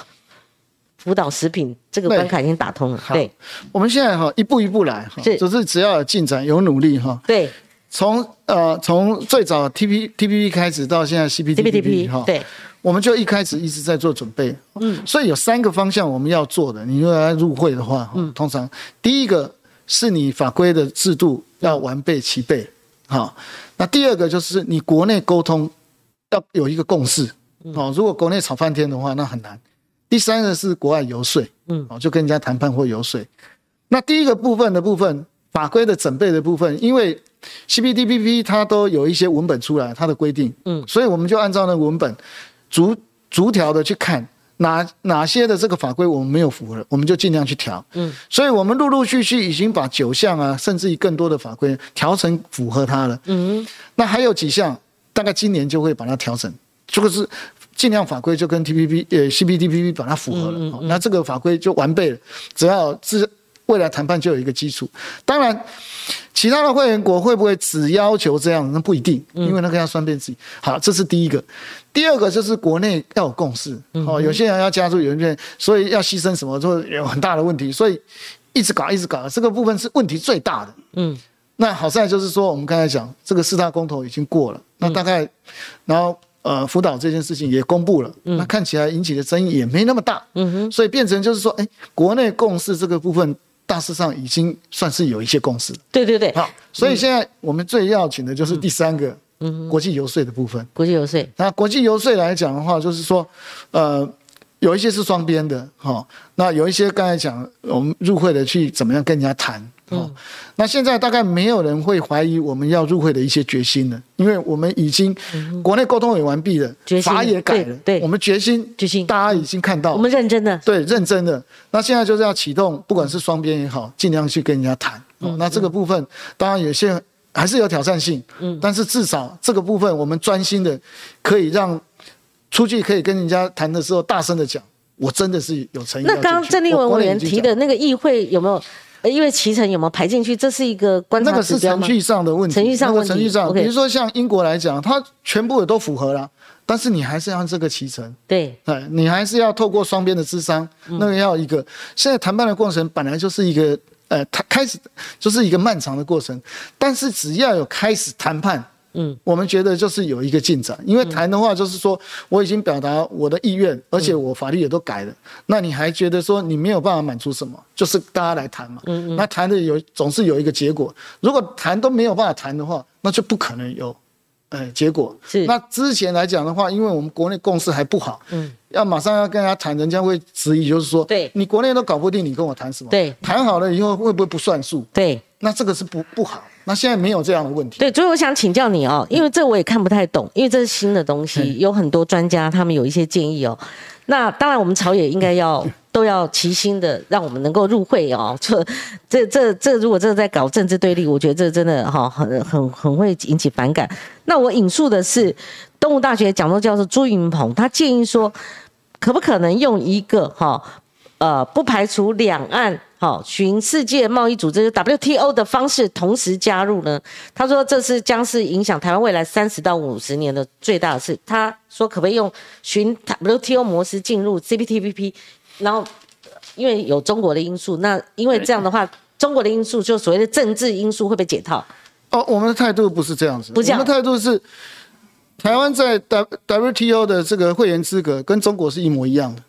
辅导食品这个关卡已经打通了，对，我们现在哈一步一步来，哈，就是只要有进展有努力哈，对。从呃从最早 T P T P P 开始到现在 C P T P P 哈，对，我们就一开始一直在做准备，嗯，所以有三个方向我们要做的。你如果要入会的话，嗯，通常第一个是你法规的制度要完备齐备，好，那第二个就是你国内沟通要有一个共识，哦，如果国内吵翻天的话，那很难。第三个是国外游说，嗯，哦，就跟人家谈判或游说。那第一个部分的部分法规的准备的部分，因为 CPTPP 它都有一些文本出来，它的规定，嗯，所以我们就按照那个文本逐逐条的去看哪哪些的这个法规我们没有符合，我们就尽量去调，嗯，所以我们陆陆续续已经把九项啊，甚至于更多的法规调成符合它了，嗯，那还有几项大概今年就会把它调整，这个是尽量法规就跟 TPP 呃 CPTPP 把它符合了，那这个法规就完备了，只要自未来谈判就有一个基础，当然。其他的会员国会不会只要求这样？那不一定，因为那个要双边自己。好，这是第一个。第二个就是国内要有共识。哦，有些人要加入，有些人所以要牺牲什么，就有很大的问题。所以一直搞，一直搞，这个部分是问题最大的。嗯。那好在就是说，我们刚才讲这个四大公投已经过了，那大概，然后呃辅导这件事情也公布了，那看起来引起的争议也没那么大。嗯哼。所以变成就是说，哎，国内共识这个部分。大致上已经算是有一些共识。对对对，好，所以现在我们最要紧的就是第三个，嗯，国际游说的部分。国际游说，那国际游说来讲的话，就是说，呃。有一些是双边的，哈，那有一些刚才讲我们入会的去怎么样跟人家谈，哦，那现在大概没有人会怀疑我们要入会的一些决心了，因为我们已经国内沟通也完毕了，法也改了，对，我们决心，决心，大家已经看到，我们认真的，对，认真的，那现在就是要启动，不管是双边也好，尽量去跟人家谈，哦，那这个部分当然有些还是有挑战性，嗯，但是至少这个部分我们专心的可以让。出去可以跟人家谈的时候，大声的讲，我真的是有诚意。那刚刚郑立文委员提的那个议会有没有？因为脐橙有没有排进去？这是一个观察那个是程序上的问题。程序上问题。程序上，比如说像英国来讲，它全部也都符合了，但是你还是要这个脐橙。对。哎，你还是要透过双边的智商，那个要一个。现在谈判的过程本来就是一个，呃，它开始就是一个漫长的过程，但是只要有开始谈判。嗯，我们觉得就是有一个进展，因为谈的话就是说我已经表达我的意愿，而且我法律也都改了，那你还觉得说你没有办法满足什么？就是大家来谈嘛，嗯嗯，那谈的有总是有一个结果，如果谈都没有办法谈的话，那就不可能有，哎，结果是。那之前来讲的话，因为我们国内共识还不好，嗯，要马上要跟人家谈，人家会质疑，就是说，对，你国内都搞不定，你跟我谈什么？对，谈好了以后会不会不算数？对，那这个是不不好。那现在没有这样的问题。对，所以我想请教你哦，因为这我也看不太懂，因为这是新的东西，有很多专家他们有一些建议哦。那当然，我们朝野应该要都要齐心的，让我们能够入会哦。这、这、这、这，如果这在搞政治对立，我觉得这真的哈很、很、很会引起反感。那我引述的是东吴大学讲座教授朱云鹏，他建议说，可不可能用一个哈呃，不排除两岸。好，循世界贸易组织 WTO 的方式同时加入呢？他说这是将是影响台湾未来三十到五十年的最大的事。他说可不可以用循 WTO 模式进入 CPTPP？然后因为有中国的因素，那因为这样的话，中国的因素就所谓的政治因素会被解套。哦，我们的态度不是这样子，不这样。我们的态度是，台湾在 WTO 的这个会员资格跟中国是一模一样的。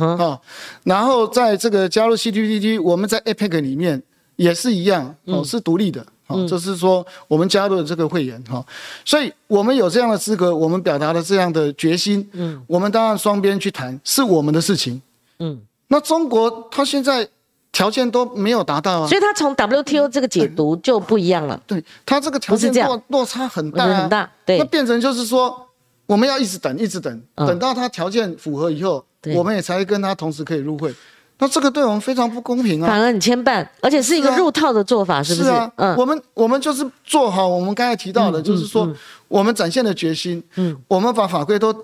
哦，然后在这个加入 CPTPP，我们在 APEC 里面也是一样哦，是独立的哦，就是说我们加入了这个会员哈，所以我们有这样的资格，我们表达了这样的决心，嗯，我们当然双边去谈是我们的事情，嗯，那中国他现在条件都没有达到啊。所以他从 WTO 这个解读就不一样了。对他这个条件落落差很大，很大。对，那变成就是说，我们要一直等，一直等，等到他条件符合以后，我们也才跟他同时可以入会。那这个对我们非常不公平啊！反而很牵绊，而且是一个入套的做法，是不是？是？啊，嗯，我们我们就是做好我们刚才提到的，就是说我们展现的决心，嗯，我们把法规都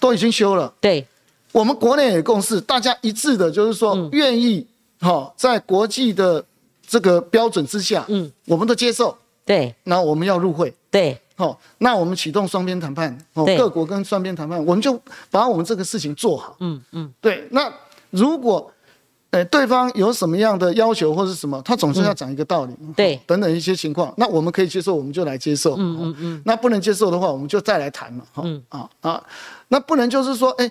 都已经修了，对，我们国内也共识，大家一致的，就是说愿意哈，在国际的这个标准之下，嗯，我们都接受，对，那我们要入会，对，好，那我们启动双边谈判，哦，各国跟双边谈判，我们就把我们这个事情做好，嗯嗯，对，那如果哎，对方有什么样的要求或者什么，他总是要讲一个道理，对，等等一些情况，那我们可以接受，我们就来接受，嗯嗯嗯，那不能接受的话，我们就再来谈嘛，哈，啊啊，那不能就是说，哎，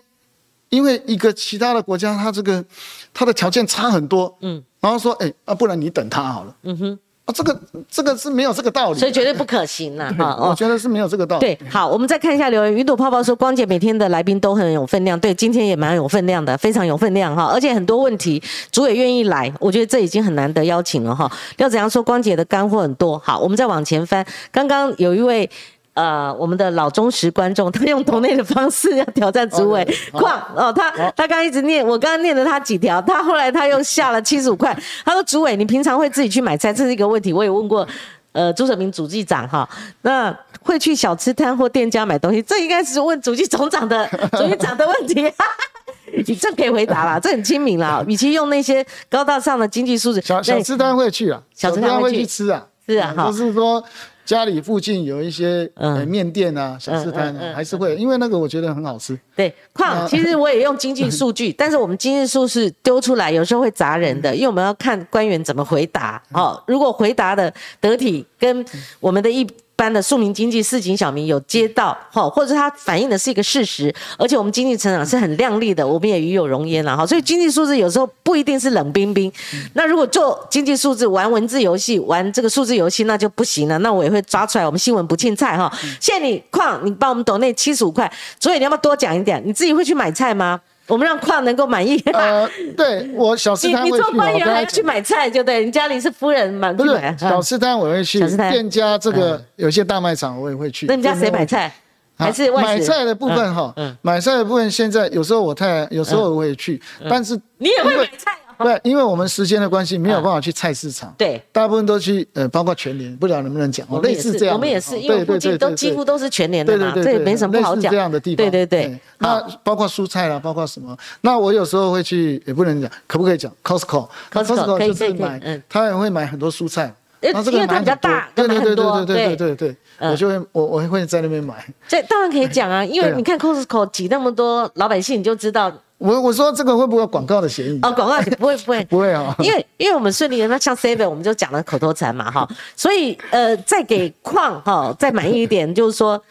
因为一个其他的国家，他这个他的条件差很多，嗯，然后说，哎，啊，不然你等他好了，嗯哼。啊，这个这个是没有这个道理，所以绝对不可行呐！哈，我觉得是没有这个道理。对，好，我们再看一下留言。云朵泡泡说，光姐每天的来宾都很有分量，对，今天也蛮有分量的，非常有分量哈，而且很多问题，主委愿意来，我觉得这已经很难得邀请了哈。廖子阳说，光姐的干货很多。好，我们再往前翻，刚刚有一位。呃，我们的老忠实观众，他用同类的方式要挑战主委 矿哦，他他刚一直念，我刚刚念了他几条，他后来他又下了七十五块，他说主委，你平常会自己去买菜，这是一个问题，我也问过，呃，朱守明主计长哈，那会去小吃摊或店家买东西，这应该是问主计总长的 主计长的问题，你这可以回答了，这很亲民了，与其用那些高大上的经济素质，小小吃摊会去啊，小吃摊会去。吃啊，是啊，就是说。家里附近有一些呃面店啊、小吃摊啊，还是会，因为那个我觉得很好吃。对，况其实我也用经济数据，但是我们经济数是丢出来，有时候会砸人的，因为我们要看官员怎么回答。哦，如果回答的得体，跟我们的一。般的庶民经济市井小民有接到哈，或者它反映的是一个事实，而且我们经济成长是很亮丽的，我们也与有荣焉了哈。所以经济数字有时候不一定是冷冰冰。那如果做经济数字玩文字游戏，玩这个数字游戏那就不行了。那我也会抓出来，我们新闻不青菜哈。谢谢你矿，你帮我们抖那七十五块，所以你要不要多讲一点？你自己会去买菜吗？我们让矿能够满意。呃，对我小吃摊会去。你做官员还要去买菜，就对。你家里是夫人嘛？不是小吃摊我会去。店家这个有些大卖场我也会去。那你家谁买菜？还是买菜的部分哈？买菜的部分现在有时候我太太有时候我也去，但是你也会买菜。对，因为我们时间的关系，没有办法去菜市场。对，大部分都去，呃，包括全联，不知道能不能讲，类似这样。我们也是，因为附近都几乎都是全联的嘛，这也没什么不好讲。这样的地方。对对对。那包括蔬菜啦，包括什么？那我有时候会去，也不能讲，可不可以讲？Costco，Costco 就是买，他也会买很多蔬菜。因为它比较大，对对对对对对对对，我就会我我会在那边买。这当然可以讲啊，因为你看 Costco 挤那么多老百姓，你就知道。我我说这个会不会有广告的嫌疑？哦，广告不会不会 不会啊，因为因为我们顺利的，那像 Seven 我们就讲了口头禅嘛哈，所以呃再给矿哈再满意一点，就是说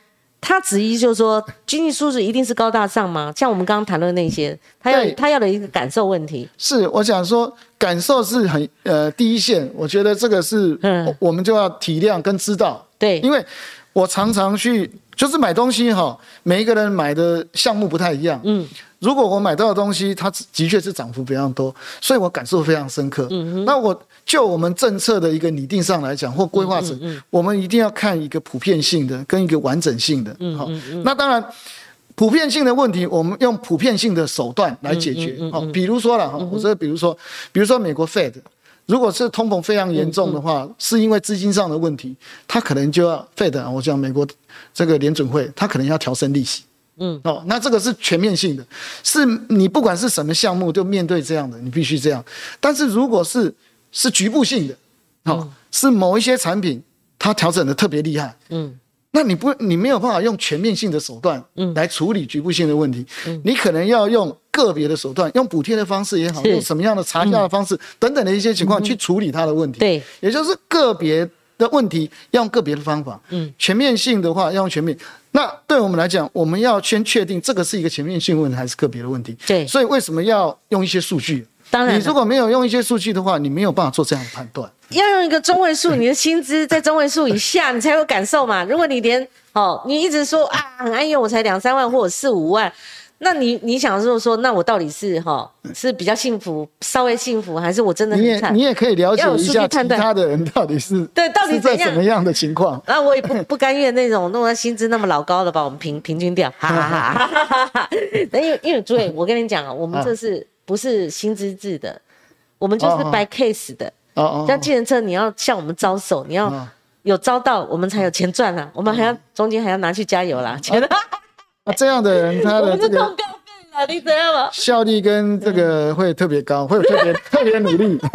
他质疑就是说经济素质一定是高大上吗？像我们刚刚谈论那些，他要他要的一个感受问题。是我想说感受是很呃第一线，我觉得这个是嗯我们就要体谅跟知道。对，因为我常常去就是买东西哈，每一个人买的项目不太一样。嗯。如果我买到的东西，它的确是涨幅非常多，所以我感受非常深刻。嗯那我就我们政策的一个拟定上来讲，或规划者，我们一定要看一个普遍性的跟一个完整性的。好，那当然普遍性的问题，我们用普遍性的手段来解决。好，比如说了哈，我说比如说，比如说美国 Fed，如果是通膨非常严重的话，是因为资金上的问题，它可能就要 Fed，我讲美国这个联准会，它可能要调升利息。嗯。哦，那这个是全面性的，是你不管是什么项目，就面对这样的，你必须这样。但是如果是是局部性的，哦，是某一些产品它调整的特别厉害，嗯，那你不你没有办法用全面性的手段，嗯，来处理局部性的问题，嗯，你可能要用个别的手段，用补贴的方式也好，用什么样的查价的方式等等的一些情况去处理它的问题，对，也就是个别的问题要用个别的方法，嗯，全面性的话要用全面。那对我们来讲，我们要先确定这个是一个全面性问题还是个别的问题。对，所以为什么要用一些数据？当然，你如果没有用一些数据的话，你没有办法做这样的判断。要用一个中位数，你的薪资在中位数以下，你才有感受嘛。如果你连哦，你一直说啊很安逸，我才两三万或者四五万，那你你想说说，那我到底是哈是比较幸福，稍微幸福，还是我真的很惨？你也可以了解一下其他的人到底是对到底在什么样的情况。那我也不 不甘愿那种弄到薪资那么老高的把我们平平均掉，哈哈哈哈哈。因为因为朱伟，我跟你讲啊，我们这是不是薪资制的？我们就是白 case 的。哦哦。像计程车，你要向我们招手，你要有招到，我们才有钱赚啊。我们还要中间还要拿去加油啦，钱。啊，这样的人，他的这个你知道吗？效率跟这个会特别高，会特别特别努力。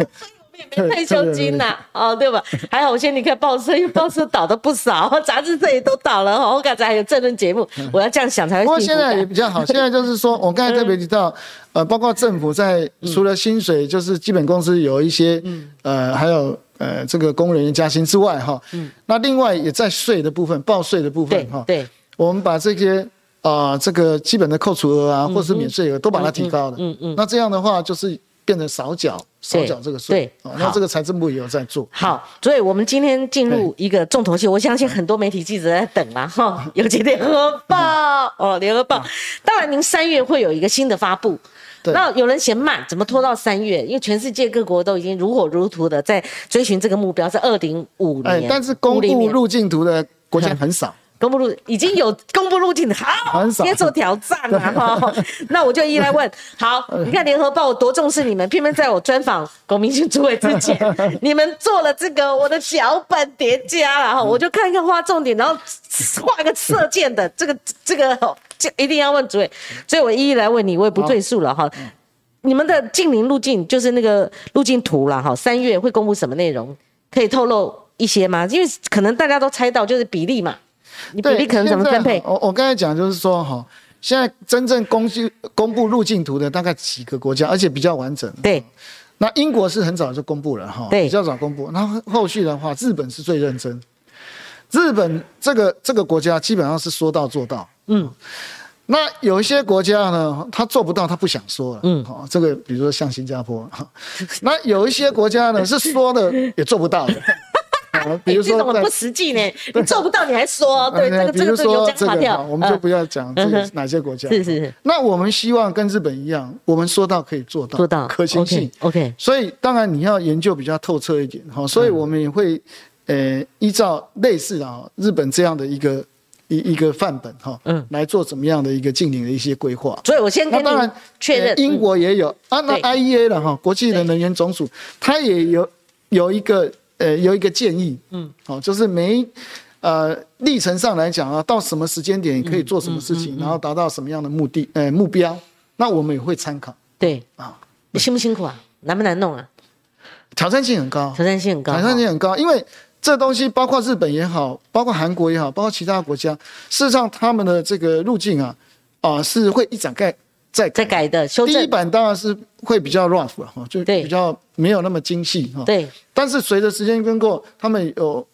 没退休金呐，哦，对吧？还好，我现在你看报社，因为报社倒的不少，杂志社也都倒了。我刚才还有政论节目，我要这样想才会。不过现在也比较好，现在就是说，我刚才特别提到，呃，包括政府在除了薪水，就是基本工资有一些，呃，还有呃这个工人员加薪之外，哈，嗯，那另外也在税的部分，报税的部分，哈，对，我们把这些。啊，这个基本的扣除额啊，或者是免税额，都把它提高了。嗯嗯。那这样的话，就是变成少缴少缴这个税。对。哦，那这个财政部也有在做。好，所以我们今天进入一个重头戏，我相信很多媒体记者在等了哈，尤其联合报哦，联合报。当然，您三月会有一个新的发布。那有人嫌慢，怎么拖到三月？因为全世界各国都已经如火如荼的在追寻这个目标，是二零五年。哎，但是公布路径图的国家很少。公布路已经有公布路径，好接受挑战了哈。那我就一来问，好，你看联合报多重视你们，偏偏在我专访龚明鑫主委之前，你们做了这个我的脚本叠加了哈，我就看一看画重点，然后画一个射箭的这个这个，就一定要问主委，所以我一一来问你，我也不赘述了哈。你们的近邻路径就是那个路径图了哈，三月会公布什么内容？可以透露一些吗？因为可能大家都猜到就是比例嘛。你比例可能怎么分配？我我刚才讲就是说哈，现在真正公布公布路径图的大概几个国家，而且比较完整。对，那英国是很早就公布了哈，比较早公布。那后续的话，日本是最认真。日本这个这个国家基本上是说到做到。嗯，那有一些国家呢，他做不到，他不想说了。嗯，好，这个比如说像新加坡。那有一些国家呢，是说的也做不到的。比如说这种不实际呢，你做不到你还说，对这个这个有讲法条，我们就不要讲这个哪些国家。是是是。那我们希望跟日本一样，我们说到可以做到，做到可行性。OK。所以当然你要研究比较透彻一点哈，所以我们也会呃依照类似啊日本这样的一个一一个范本哈，嗯，来做怎么样的一个近邻的一些规划。所以我先跟你确认，英国也有啊，那 IEA 了哈，国际的能源总署，它也有有一个。呃，有一个建议，嗯，好，就是每呃历程上来讲啊，到什么时间点可以做什么事情，然后达到什么样的目的，呃，目标，那我们也会参考。对啊，你辛不辛苦啊？难不难弄啊？挑战性很高，挑战性很高，挑战性很高，因为这东西包括日本也好，包括韩国也好，包括其他国家，事实上他们的这个路径啊，啊是会一展开。再再改的修正，第一版当然是会比较 rough 了哈，就比较没有那么精细哈。对。但是随着时间跟过，他们有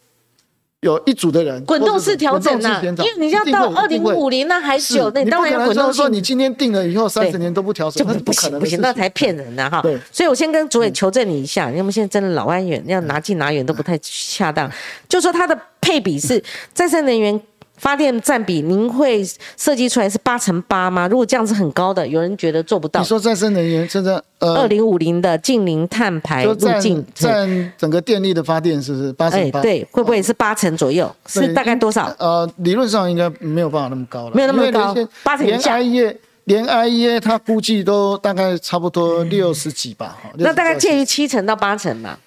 有一组的人滚动式调整呐，因为你要到二零五零那还久，那当然要滚动说你今天定了以后三十年都不调整，不行不行，那才骗人呢哈。对。所以我先跟主委求证你一下，因为现在真的老安远要拿近拿远都不太恰当，就说它的配比是再生能源。发电占比，您会设计出来是八成八吗？如果这样子很高的，有人觉得做不到。你说再生能源现在呃，二零五零的近零碳排路径占整个电力的发电是不是八成八？对，会不会是八成左右？是大概多少？呃，理论上应该没有办法那么高了，没有那么高，八成以下。连 IEA 它估计都大概差不多六十几吧，那大概介于七成到八成嘛。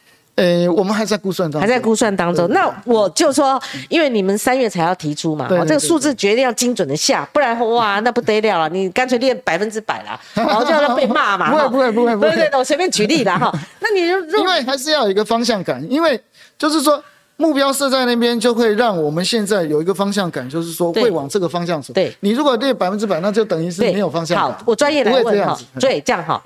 呃，我们还在估算当中，还在估算当中。那我就说，因为你们三月才要提出嘛，这个数字决定要精准的下，不然哇，那不得了了。你干脆练百分之百啦，然后就要被骂嘛。不会不会不会不会，对对，我随便举例啦哈。那你就因为还是要有一个方向感，因为就是说目标设在那边，就会让我们现在有一个方向感，就是说会往这个方向走。对，你如果列百分之百，那就等于是没有方向。好，我专业来问哈，对，这样哈。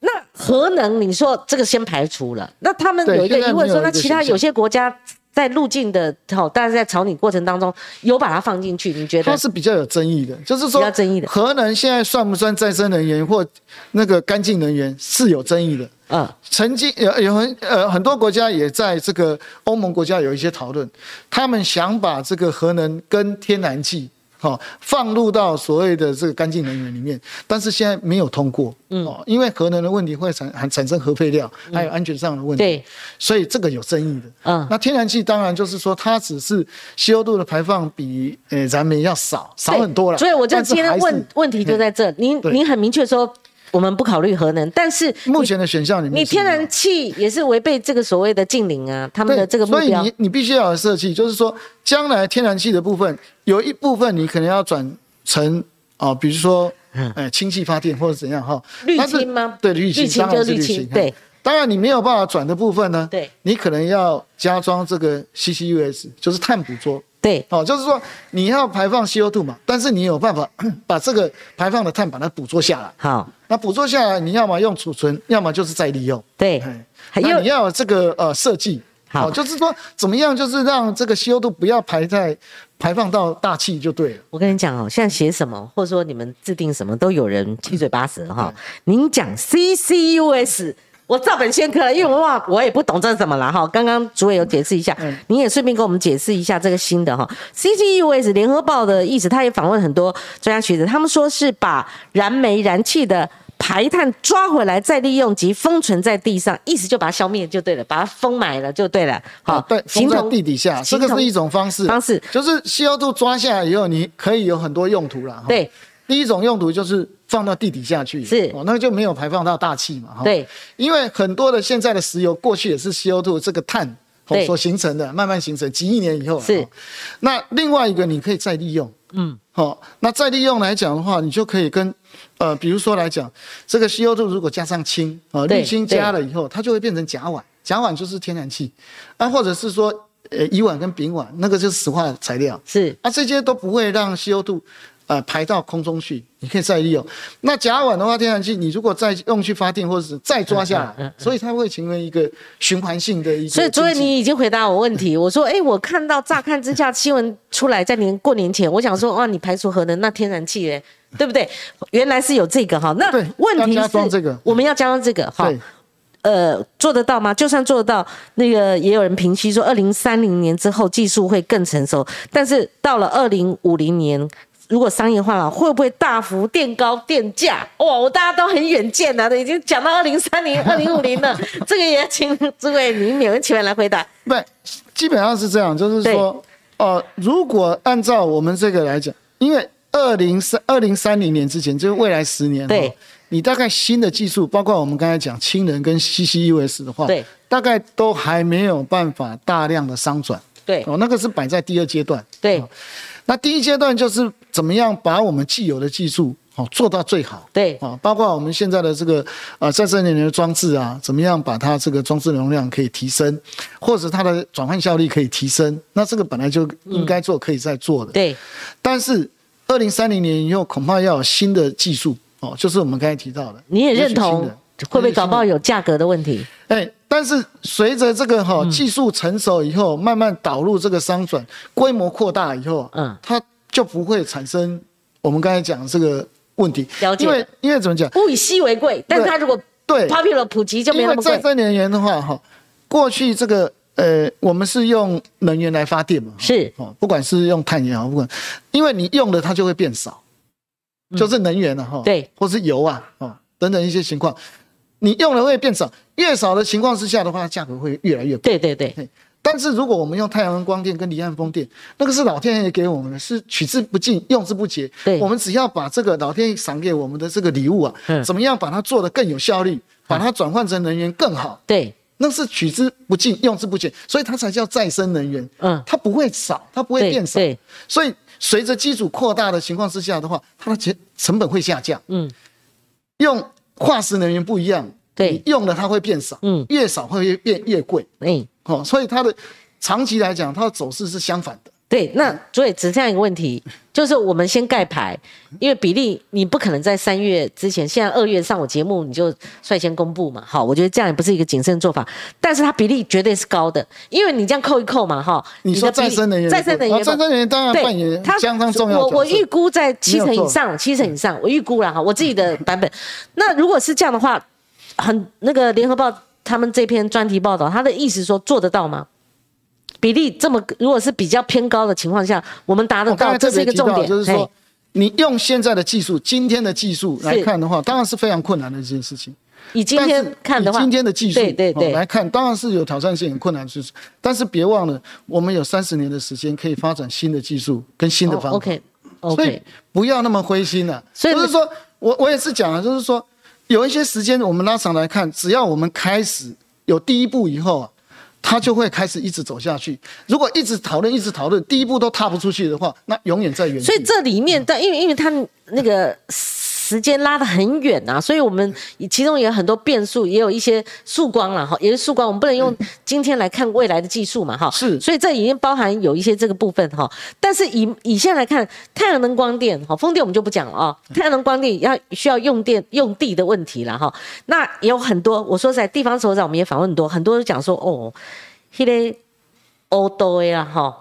那核能，你说这个先排除了。那他们有一个疑问说，那其他有些国家在路径的好，但是在草拟过程当中有把它放进去，你觉得？它是比较有争议的，就是说，比较争议的核能现在算不算再生能源或那个干净能源是有争议的。嗯，曾经有有很呃很多国家也在这个欧盟国家有一些讨论，他们想把这个核能跟天然气。好放入到所谓的这个干净能源里面，但是现在没有通过，嗯，哦，因为核能的问题会产产生核废料，还有安全上的问题，对，所以这个有争议的，嗯，那天然气当然就是说它只是 CO2 的排放比呃燃煤要少，少很多了，所以我就今天问问题就在这，您您很明确说。我们不考虑核能，但是目前的选项里面，你天然气也是违背这个所谓的禁令啊，他们的这个目标。所以你你必须要有设计，就是说将来天然气的部分有一部分你可能要转成啊，比如说哎氢气发电或者怎样哈。绿氢吗？对，绿氢当然是滤氢。对，当然你没有办法转的部分呢，对，你可能要加装这个 CCUS，就是碳捕捉。对，哦，就是说你要排放 CO2 嘛，但是你有办法 把这个排放的碳把它捕捉下来。好，那捕捉下来，你要么用储存，要么就是再利用。对，那你要有这个呃设计，好，就是说怎么样，就是让这个 CO2 不要排在排放到大气就对了。我跟你讲哦，现在写什么，或者说你们制定什么，都有人七嘴八舌哈。您讲 CCUS。我照本宣科，因为我忘，我也不懂这是什么了哈。刚刚主委有解释一下，你也顺便跟我们解释一下这个新的哈。CCUS 联合报的意思，他也访问很多专家学者，他们说是把燃煤燃气的排碳抓回来再利用及封存在地上，意思就把它消灭就对了，把它封埋了就对了。好，对，封在地底下，这个是一种方式。方式就是 CO2 抓下来以后，你可以有很多用途了。对。第一种用途就是放到地底下去，是。哦，那就没有排放到大气嘛，哈。对，因为很多的现在的石油过去也是 CO2 这个碳所形成的，慢慢形成几亿年以后。是，那另外一个你可以再利用，嗯，好，那再利用来讲的话，你就可以跟呃，比如说来讲，这个 CO2 如果加上氢啊，氯氢加了以后，它就会变成甲烷，甲烷就是天然气，啊，或者是说呃乙烷跟丙烷，那个就是石化材料，是，啊，这些都不会让 CO2。呃，排到空中去，你可以再利用。那甲烷的话，天然气你如果再用去发电，或者是再抓下来，所以它会成为一个循环性的一个。所以，昨天你已经回答我问题。我说，哎，我看到乍看之下新闻出来，在年过年前，我想说，哇，你排除核能，那天然气嘞，对不对？原来是有这个哈。那问题是，我们要加上这个哈。呃，做得到吗？就算做得到，那个也有人评析说，二零三零年之后技术会更成熟，但是到了二零五零年。如果商业化了，会不会大幅垫高电价？哇，我大家都很远见呐，都已经讲到二零三零、二零五零了。这个也请诸位你勉为其难来回答。不，基本上是这样，就是说，哦，如果按照我们这个来讲，因为二零三二零三零年之前，就是未来十年，对，你大概新的技术，包括我们刚才讲氢能跟 CCUS 的话，对，大概都还没有办法大量的商转。对，哦，那个是摆在第二阶段。对。那第一阶段就是怎么样把我们既有的技术哦做到最好，对，啊，包括我们现在的这个呃再生能源的装置啊，怎么样把它这个装置容量可以提升，或者它的转换效率可以提升，那这个本来就应该做，可以再做的。对，但是二零三零年以后恐怕要有新的技术哦，就是我们刚才提到的，你也认同。会不会搞不好有价格的问题？哎，但是随着这个哈技术成熟以后，慢慢导入这个商转，规模扩大以后，嗯，它就不会产生我们刚才讲这个问题。了解。因为因为怎么讲？物以稀为贵，但是它如果对 popular 普及就没那么贵。再生能源的话，哈，过去这个呃，我们是用能源来发电嘛，是哦，不管是用碳也好，不管，因为你用的它就会变少，就是能源了哈，对，或是油啊，哦等等一些情况。你用的会变少，越少的情况之下的话，价格会越来越贵。对对对。但是如果我们用太阳能光电跟离岸风电，那个是老天爷给我们的，是取之不尽、用之不竭。对。我们只要把这个老天爷赏给我们的这个礼物啊，怎么样把它做得更有效率，把它转换成能源更好。对。那是取之不尽、用之不竭，所以它才叫再生能源。嗯。它不会少，它不会变少。对。所以随着基础扩大的情况之下的话，它的成成本会下降。嗯。用化石能源不一样。对，用的它会变少，嗯，越少会越变越贵，哎，哦，所以它的长期来讲，它的走势是相反的。对，那所以只这样一个问题，就是我们先盖牌，因为比例你不可能在三月之前，现在二月上我节目你就率先公布嘛，好，我觉得这样也不是一个谨慎做法，但是它比例绝对是高的，因为你这样扣一扣嘛，哈，你说再生能源，再生能源，再生能源当然扮演相当重要。我我预估在七成以上，七成以上，我预估了哈，我自己的版本。那如果是这样的话。很那个联合报他们这篇专题报道，他的意思说做得到吗？比例这么，如果是比较偏高的情况下，我们达得到，这是一个重点。就是说，你用现在的技术，今天的技术来看的话，当然是非常困难的一件事情。以今天看的话，今天的技术对对对来看，当然是有挑战性、很困难，是。但是别忘了，我们有三十年的时间可以发展新的技术跟新的方法。OK。所以不要那么灰心了。所以不是说我我也是讲了，就是说有一些时间我们拉长来看，只要我们开始有第一步以后啊，它就会开始一直走下去。如果一直讨论、一直讨论，第一步都踏不出去的话，那永远在原地。所以这里面，但因为因为它那个。时间拉得很远啊，所以我们其中也有很多变数，也有一些曙光了哈，也是曙光。我们不能用今天来看未来的技术嘛哈，是，所以这已经包含有一些这个部分哈。但是以以现在来看，太阳能光电哈，风电我们就不讲了啊。太阳能光电要需要用电用地的问题了哈。那也有很多，我说在地方首长我们也访问很多，很多都讲说哦，迄个欧多呀哈，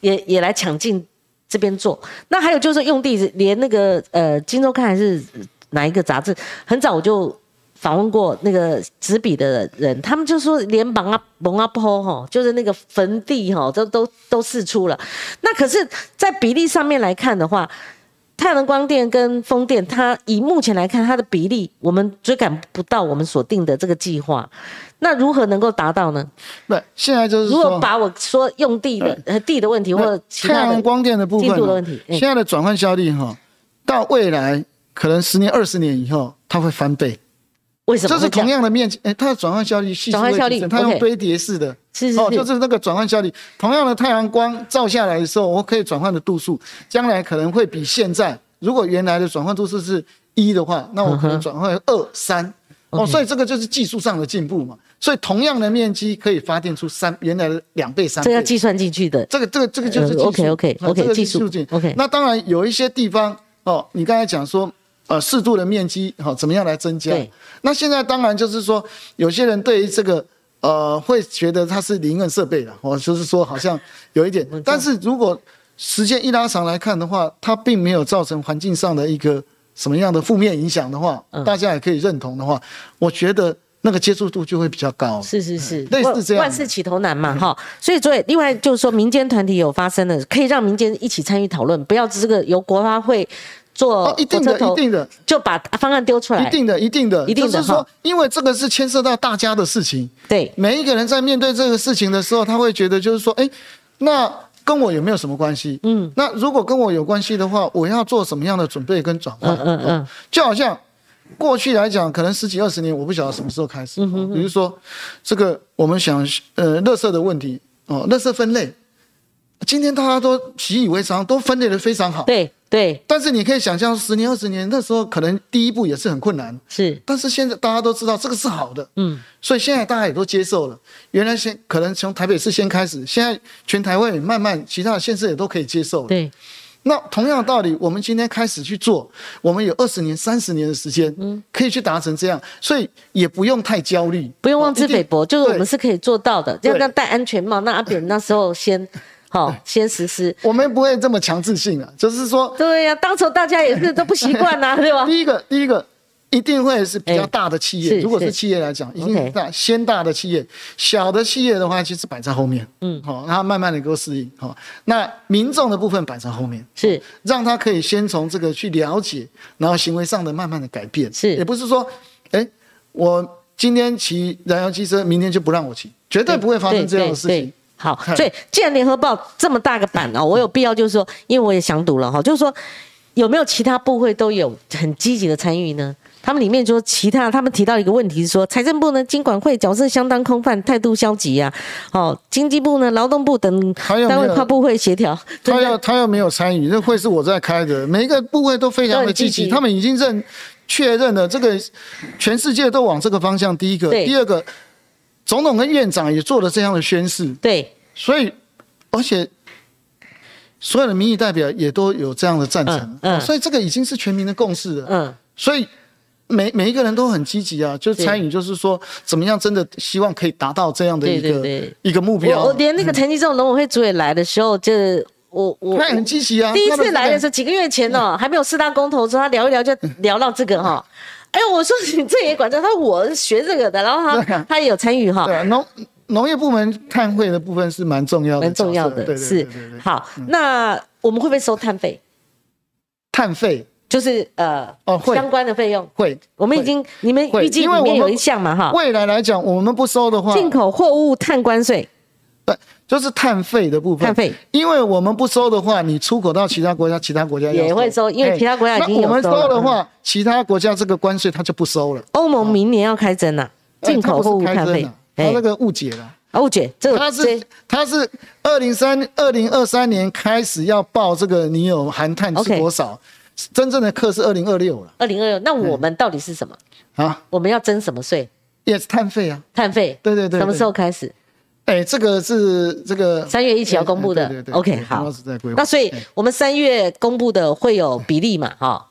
也也来抢进。这边做，那还有就是用地，连那个呃，《金周刊》还是哪一个杂志，很早我就访问过那个执笔的人，他们就说连蒙阿蒙阿坡哈，就是那个坟地哈，都都都试出了。那可是，在比例上面来看的话，太阳能光电跟风电，它以目前来看，它的比例我们追赶不到我们所定的这个计划。那如何能够达到呢？不，现在就是如果把我说用地的呃地的问题，或者太阳光电的部分进度的问题，现在的转换效率哈，到未来可能十年、二十年以后，它会翻倍。为什么？这是同样的面积，哎，它的转换效率系转换效率，它用堆叠式的，是是哦，就是那个转换效率，同样的太阳光照下来的时候，我可以转换的度数，将来可能会比现在，如果原来的转换度数是一的话，那我可能转换二三。哦，所以这个就是技术上的进步嘛。所以同样的面积可以发电出三原来的两倍三倍。这要计算进去的。这个这个这个就是技术。OK OK OK 技术。OK。那当然有一些地方哦，你刚才讲说呃适度的面积好怎么样来增加？那现在当然就是说有些人对于这个呃会觉得它是零用设备了，哦就是说好像有一点。但是如果时间一拉长来看的话，它并没有造成环境上的一个。什么样的负面影响的话，大家也可以认同的话，我觉得那个接触度就会比较高。是是是，类似这样。万事起头难嘛，哈。所以，所以另外就是说，民间团体有发生的，可以让民间一起参与讨论，不要这个由国发会做一定的、一定的，就把方案丢出来。一定的、一定的，一定的。就是说，因为这个是牵涉到大家的事情。对，每一个人在面对这个事情的时候，他会觉得就是说，哎，那。跟我有没有什么关系？嗯，那如果跟我有关系的话，我要做什么样的准备跟转换？嗯嗯嗯，就好像过去来讲，可能十几二十年，我不晓得什么时候开始。嗯比如说这个，我们想呃，垃圾的问题哦，垃圾分类，今天大家都习以为常，都分类的非常好。对。对，但是你可以想象，十年、二十年那时候，可能第一步也是很困难。是，但是现在大家都知道这个是好的，嗯，所以现在大家也都接受了。原来先可能从台北市先开始，现在全台湾也慢慢其他的县市也都可以接受了。对，那同样的道理，我们今天开始去做，我们有二十年、三十年的时间，嗯，可以去达成这样，所以也不用太焦虑，不用妄自菲薄，就是我们是可以做到的。要要戴安全帽，那阿扁那时候先。好，先实施。我们不会这么强制性啊，就是说，对呀，当初大家也是都不习惯呐，对吧？第一个，第一个一定会是比较大的企业，如果是企业来讲，已经大先大的企业，小的企业的话，其实摆在后面，嗯，好，然后慢慢的给我适应，好，那民众的部分摆在后面，是。让他可以先从这个去了解，然后行为上的慢慢的改变，是，也不是说，哎，我今天骑燃油机车，明天就不让我骑，绝对不会发生这样的事情。好，所以既然联合报这么大个版哦，我有必要就是说，因为我也想读了哈，就是说有没有其他部会都有很积极的参与呢？他们里面说其他，他们提到一个问题是说，财政部呢、经管会角色相当空泛，态度消极啊。哦，经济部呢、劳动部等单位跨部会协调，他要他要没有参与，这会是我在开的，每一个部会都非常的积极，他们已经认确认了这个全世界都往这个方向。第一个，第二个。总统跟院长也做了这样的宣誓，对，所以而且所有的民意代表也都有这样的赞成，嗯，所以这个已经是全民的共识了，嗯，所以每每一个人都很积极啊，就参与，就是说怎么样真的希望可以达到这样的一个一个目标。我连那个陈吉仲农委会主委来的时候，就我我他很积极啊，第一次来的时候几个月前呢，还没有四大公投，说他聊一聊就 聊到这个哈。哎，我说你这也管这？他说我学这个的，然后他他也有参与哈。对，农农业部门碳汇的部分是蛮重要的，蛮重要的，是好。那我们会不会收碳费？碳费就是呃哦，相关的费用会。我们已经你们预计里面有一项嘛哈？未来来讲，我们不收的话，进口货物碳关税。对，就是碳费的部分。碳费，因为我们不收的话，你出口到其他国家，其他国家也会收，因为其他国家已经我们收的话，其他国家这个关税它就不收了。欧盟明年要开征了，进口货物碳费，它那个误解了。误解，这个它是它是二零三二零二三年开始要报这个你有含碳是多少，真正的课是二零二六了。二零二六，那我们到底是什么啊？我们要征什么税？也是碳费啊。碳费，对对对。什么时候开始？哎，这个是这个三月一起要公布的。对对对。OK，好。那所以我们三月公布的会有比例嘛？哈。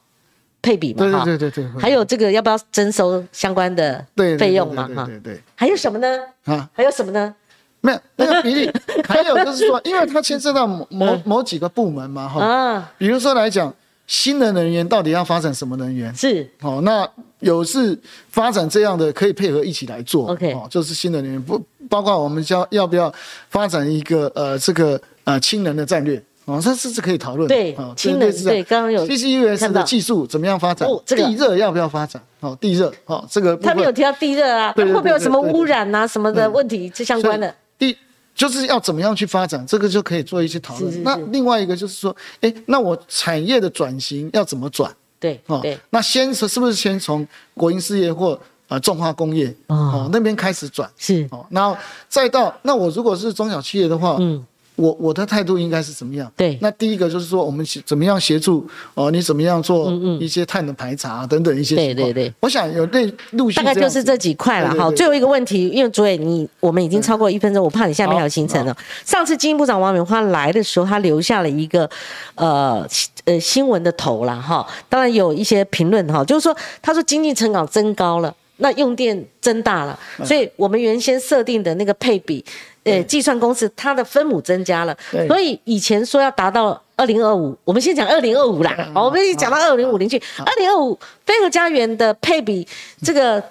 配比嘛，哈，对对对对，还有这个要不要征收相关的费用嘛，哈，对对，还有什么呢？啊，还有什么呢？没有那个比例，还有就是说，因为它牵涉到某某某几个部门嘛，哈，啊，比如说来讲，新的能源到底要发展什么能源？是，哦，那有是发展这样的可以配合一起来做，OK，哦，就是新的能源不包括我们要要不要发展一个呃这个呃氢能的战略。哦，这是是可以讨论。对，氢能对，刚刚有 CCUS 的技术怎么样发展？地热要不要发展？哦，地热，哦，这个他没有提到地热啊，会不会有什么污染啊什么的问题？这相关的地就是要怎么样去发展，这个就可以做一些讨论。那另外一个就是说，哎，那我产业的转型要怎么转？对，哦，对，那先是是不是先从国营事业或呃重化工业哦那边开始转？是，哦，然后再到那我如果是中小企业的话，嗯。我我的态度应该是怎么样？对，那第一个就是说，我们怎么样协助哦？你怎么样做一些碳的排查等等一些对对对，我想有那陆续大概就是这几块了哈。最后一个问题，因为主委你我们已经超过一分钟，我怕你下面还有行程了。上次经济部长王美花来的时候，她留下了一个呃呃新闻的头了哈。当然有一些评论哈，就是说他说经济成长增高了，那用电增大了，所以我们原先设定的那个配比。呃，计算公式它的分母增加了，所以以前说要达到二零二五，我们先讲二零二五啦。好，我们一讲到二零五零去，二零二五飞鹤家园的配比，这个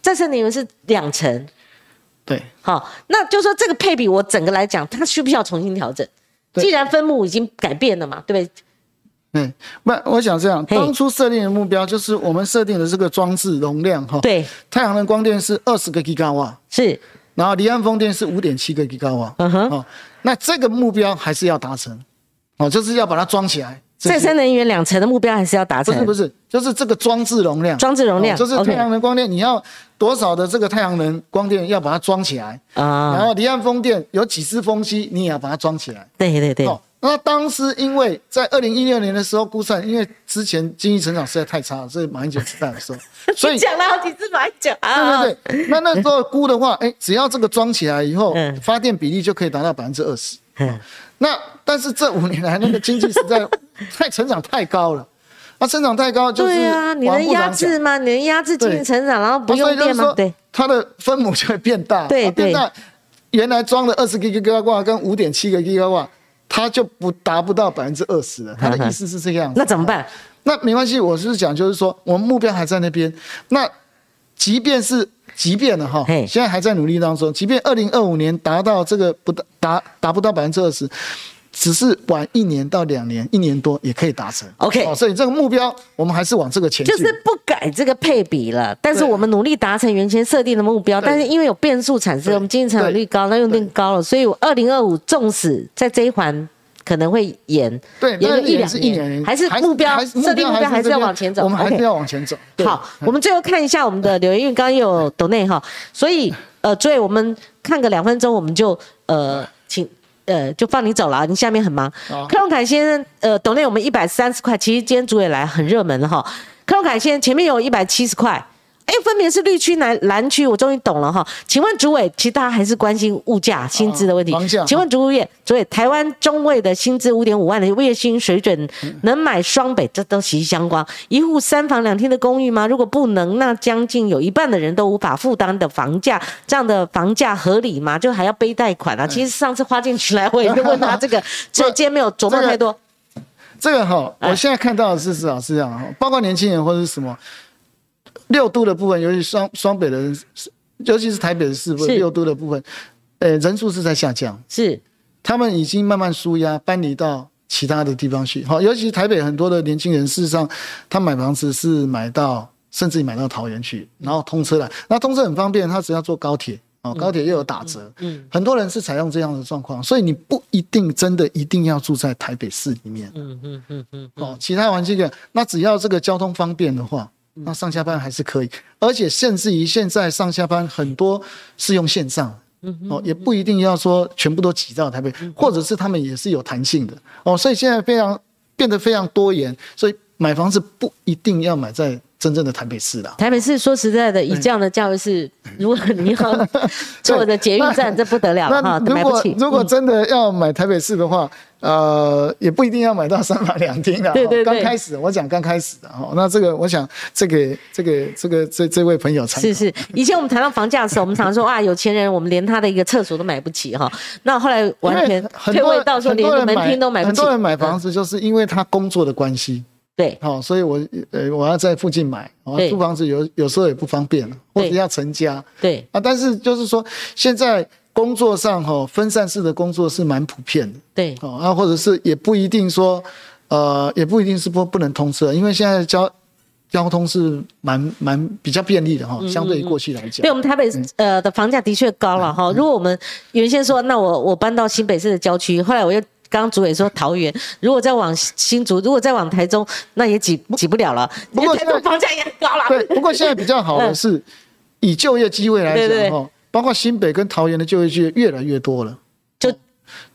再生能源是两成。对，好，那就说这个配比，我整个来讲，它需不需要重新调整？既然分母已经改变了嘛，对不对？对，不，我想这样，当初设定的目标就是我们设定的这个装置容量哈，对，太阳能光电是二十个吉瓦，是。然后离岸风电是五点七个吉瓦，嗯哼，哦，那这个目标还是要达成，哦，就是要把它装起来。再生能源两层的目标还是要达成？不是不是，就是这个装置容量。装置容量，就是太阳能光电，你要多少的这个太阳能光电要把它装起来啊？然后离岸风电有几只风机，你也要把它装起来。对对对。那当时因为在二零一六年的时候估算，因为之前经济成长实在太差了，所以马英九时代的时候，所以讲了好几次马英九啊。对对对，那那时候估的话，哎，只要这个装起来以后，发电比例就可以达到百分之二十。嗯。那但是这五年来那个经济实在太成长太高了，那成长太高就是对啊，你能压制吗？你能压制经济成长，然后不用电吗？对，它的分母就会变大。对对。那原来装的二十 G 瓦挂跟五点七个 G 瓦。它就不达不到百分之二十了，他的意思是这个样子。那怎么办？那没关系，我是讲就是说，我们目标还在那边。那即便是即便了哈，现在还在努力当中。即便二零二五年达到这个不达达达不到百分之二十。只是晚一年到两年，一年多也可以达成。OK，所以这个目标我们还是往这个前进。就是不改这个配比了，但是我们努力达成原先设定的目标。但是因为有变数产生，我们经济成长率高，那用电高了，所以二零二五纵使在这一环可能会延，对，延个一两年，还是目标设定目标还是要往前走。我们还是要往前走。好，我们最后看一下我们的留言，因为刚刚有抖内哈，所以呃，所以我们看个两分钟，我们就呃请。呃，就放你走了，你下面很忙。克隆凯先生，呃，董内我们一百三十块，其实今天主也来很热门哈。克隆凯先生前面有一百七十块。哎，分别是绿区、蓝蓝区，我终于懂了哈。请问主委，其实大家还是关心物价、薪资的问题。请问主委，主委，台湾中位的薪资五点五万的月薪水准，能买双北？这都息息相关。一户三房两厅的公寓吗？如果不能，那将近有一半的人都无法负担的房价，这样的房价合理吗？就还要背贷款啊？其实上次花进去来，我也是问他这个，这今天没有琢磨太多。这个哈，我现在看到的是至少是这样，包括年轻人或者是什么。六都的部分，尤其双双北的人，尤其是台北的市部六都的部分，呃，人数是在下降，是。他们已经慢慢舒压，搬离到其他的地方去。好，尤其台北很多的年轻人，事实上他买房子是买到，甚至于买到桃园去，然后通车来，那通车很方便，他只要坐高铁。哦，高铁又有打折，嗯，很多人是采用这样的状况，所以你不一定真的一定要住在台北市里面，嗯嗯嗯嗯，哦，其他环境个，那只要这个交通方便的话，那上下班还是可以，而且甚至于现在上下班很多是用线上，嗯哦，也不一定要说全部都挤到台北，或者是他们也是有弹性的，哦，所以现在非常变得非常多元，所以买房子不一定要买在。真正的台北市的台北市，说实在的，以这样的价位是，如果你要坐的捷运站，这不得了了哈，买不起。如果真的要买台北市的话，呃，也不一定要买到三房两厅的。对对对。刚开始，我讲刚开始的哈，那这个我想，这个这个这个这这位朋友才是是。以前我们谈到房价的时候，我们常说啊，有钱人我们连他的一个厕所都买不起哈。那后来完全退位到说连门厅都买不起。很多人买房子就是因为他工作的关系。对，好，所以我呃我要在附近买，租房子有有时候也不方便，或者要成家。对啊，但是就是说现在工作上哈分散式的工作是蛮普遍的。对，哦啊，或者是也不一定说，呃，也不一定是不不能通车，因为现在交交通是蛮蛮比较便利的哈，相对于过去来讲。对我们台北呃的房价的确高了哈。如果我们原先说，那我我搬到新北市的郊区，后来我又。刚刚主委说桃园，如果再往新竹，如果再往台中，那也挤挤不了了。不过台中房价也很高了。对，不过现在比较好的是，以就业机会来讲哈，包括新北跟桃园的就业机会越来越多了。就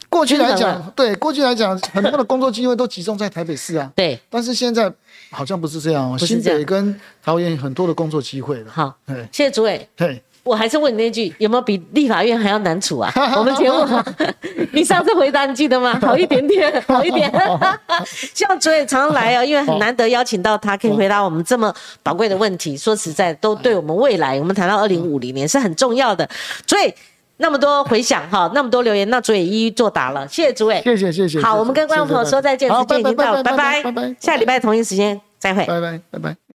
过去来讲，对过去来讲，很多的工作机会都集中在台北市啊。对。但是现在好像不是这样哦，新北跟桃园很多的工作机会了。好，谢谢主委。对。我还是问你那句，有没有比立法院还要难处啊？我们节目，你上次回答你记得吗？好一点点，好一点。希望主委常来哦，因为很难得邀请到他，可以回答我们这么宝贵的问题。说实在，都对我们未来，我们谈到二零五零年是很重要的。所以那么多回响哈，那么多留言，那主委一一作答了。谢谢主委，谢谢谢谢。好，我们跟观众朋友说再见，时间已经到了，拜拜拜拜。下礼拜同一时间再会，拜拜拜拜。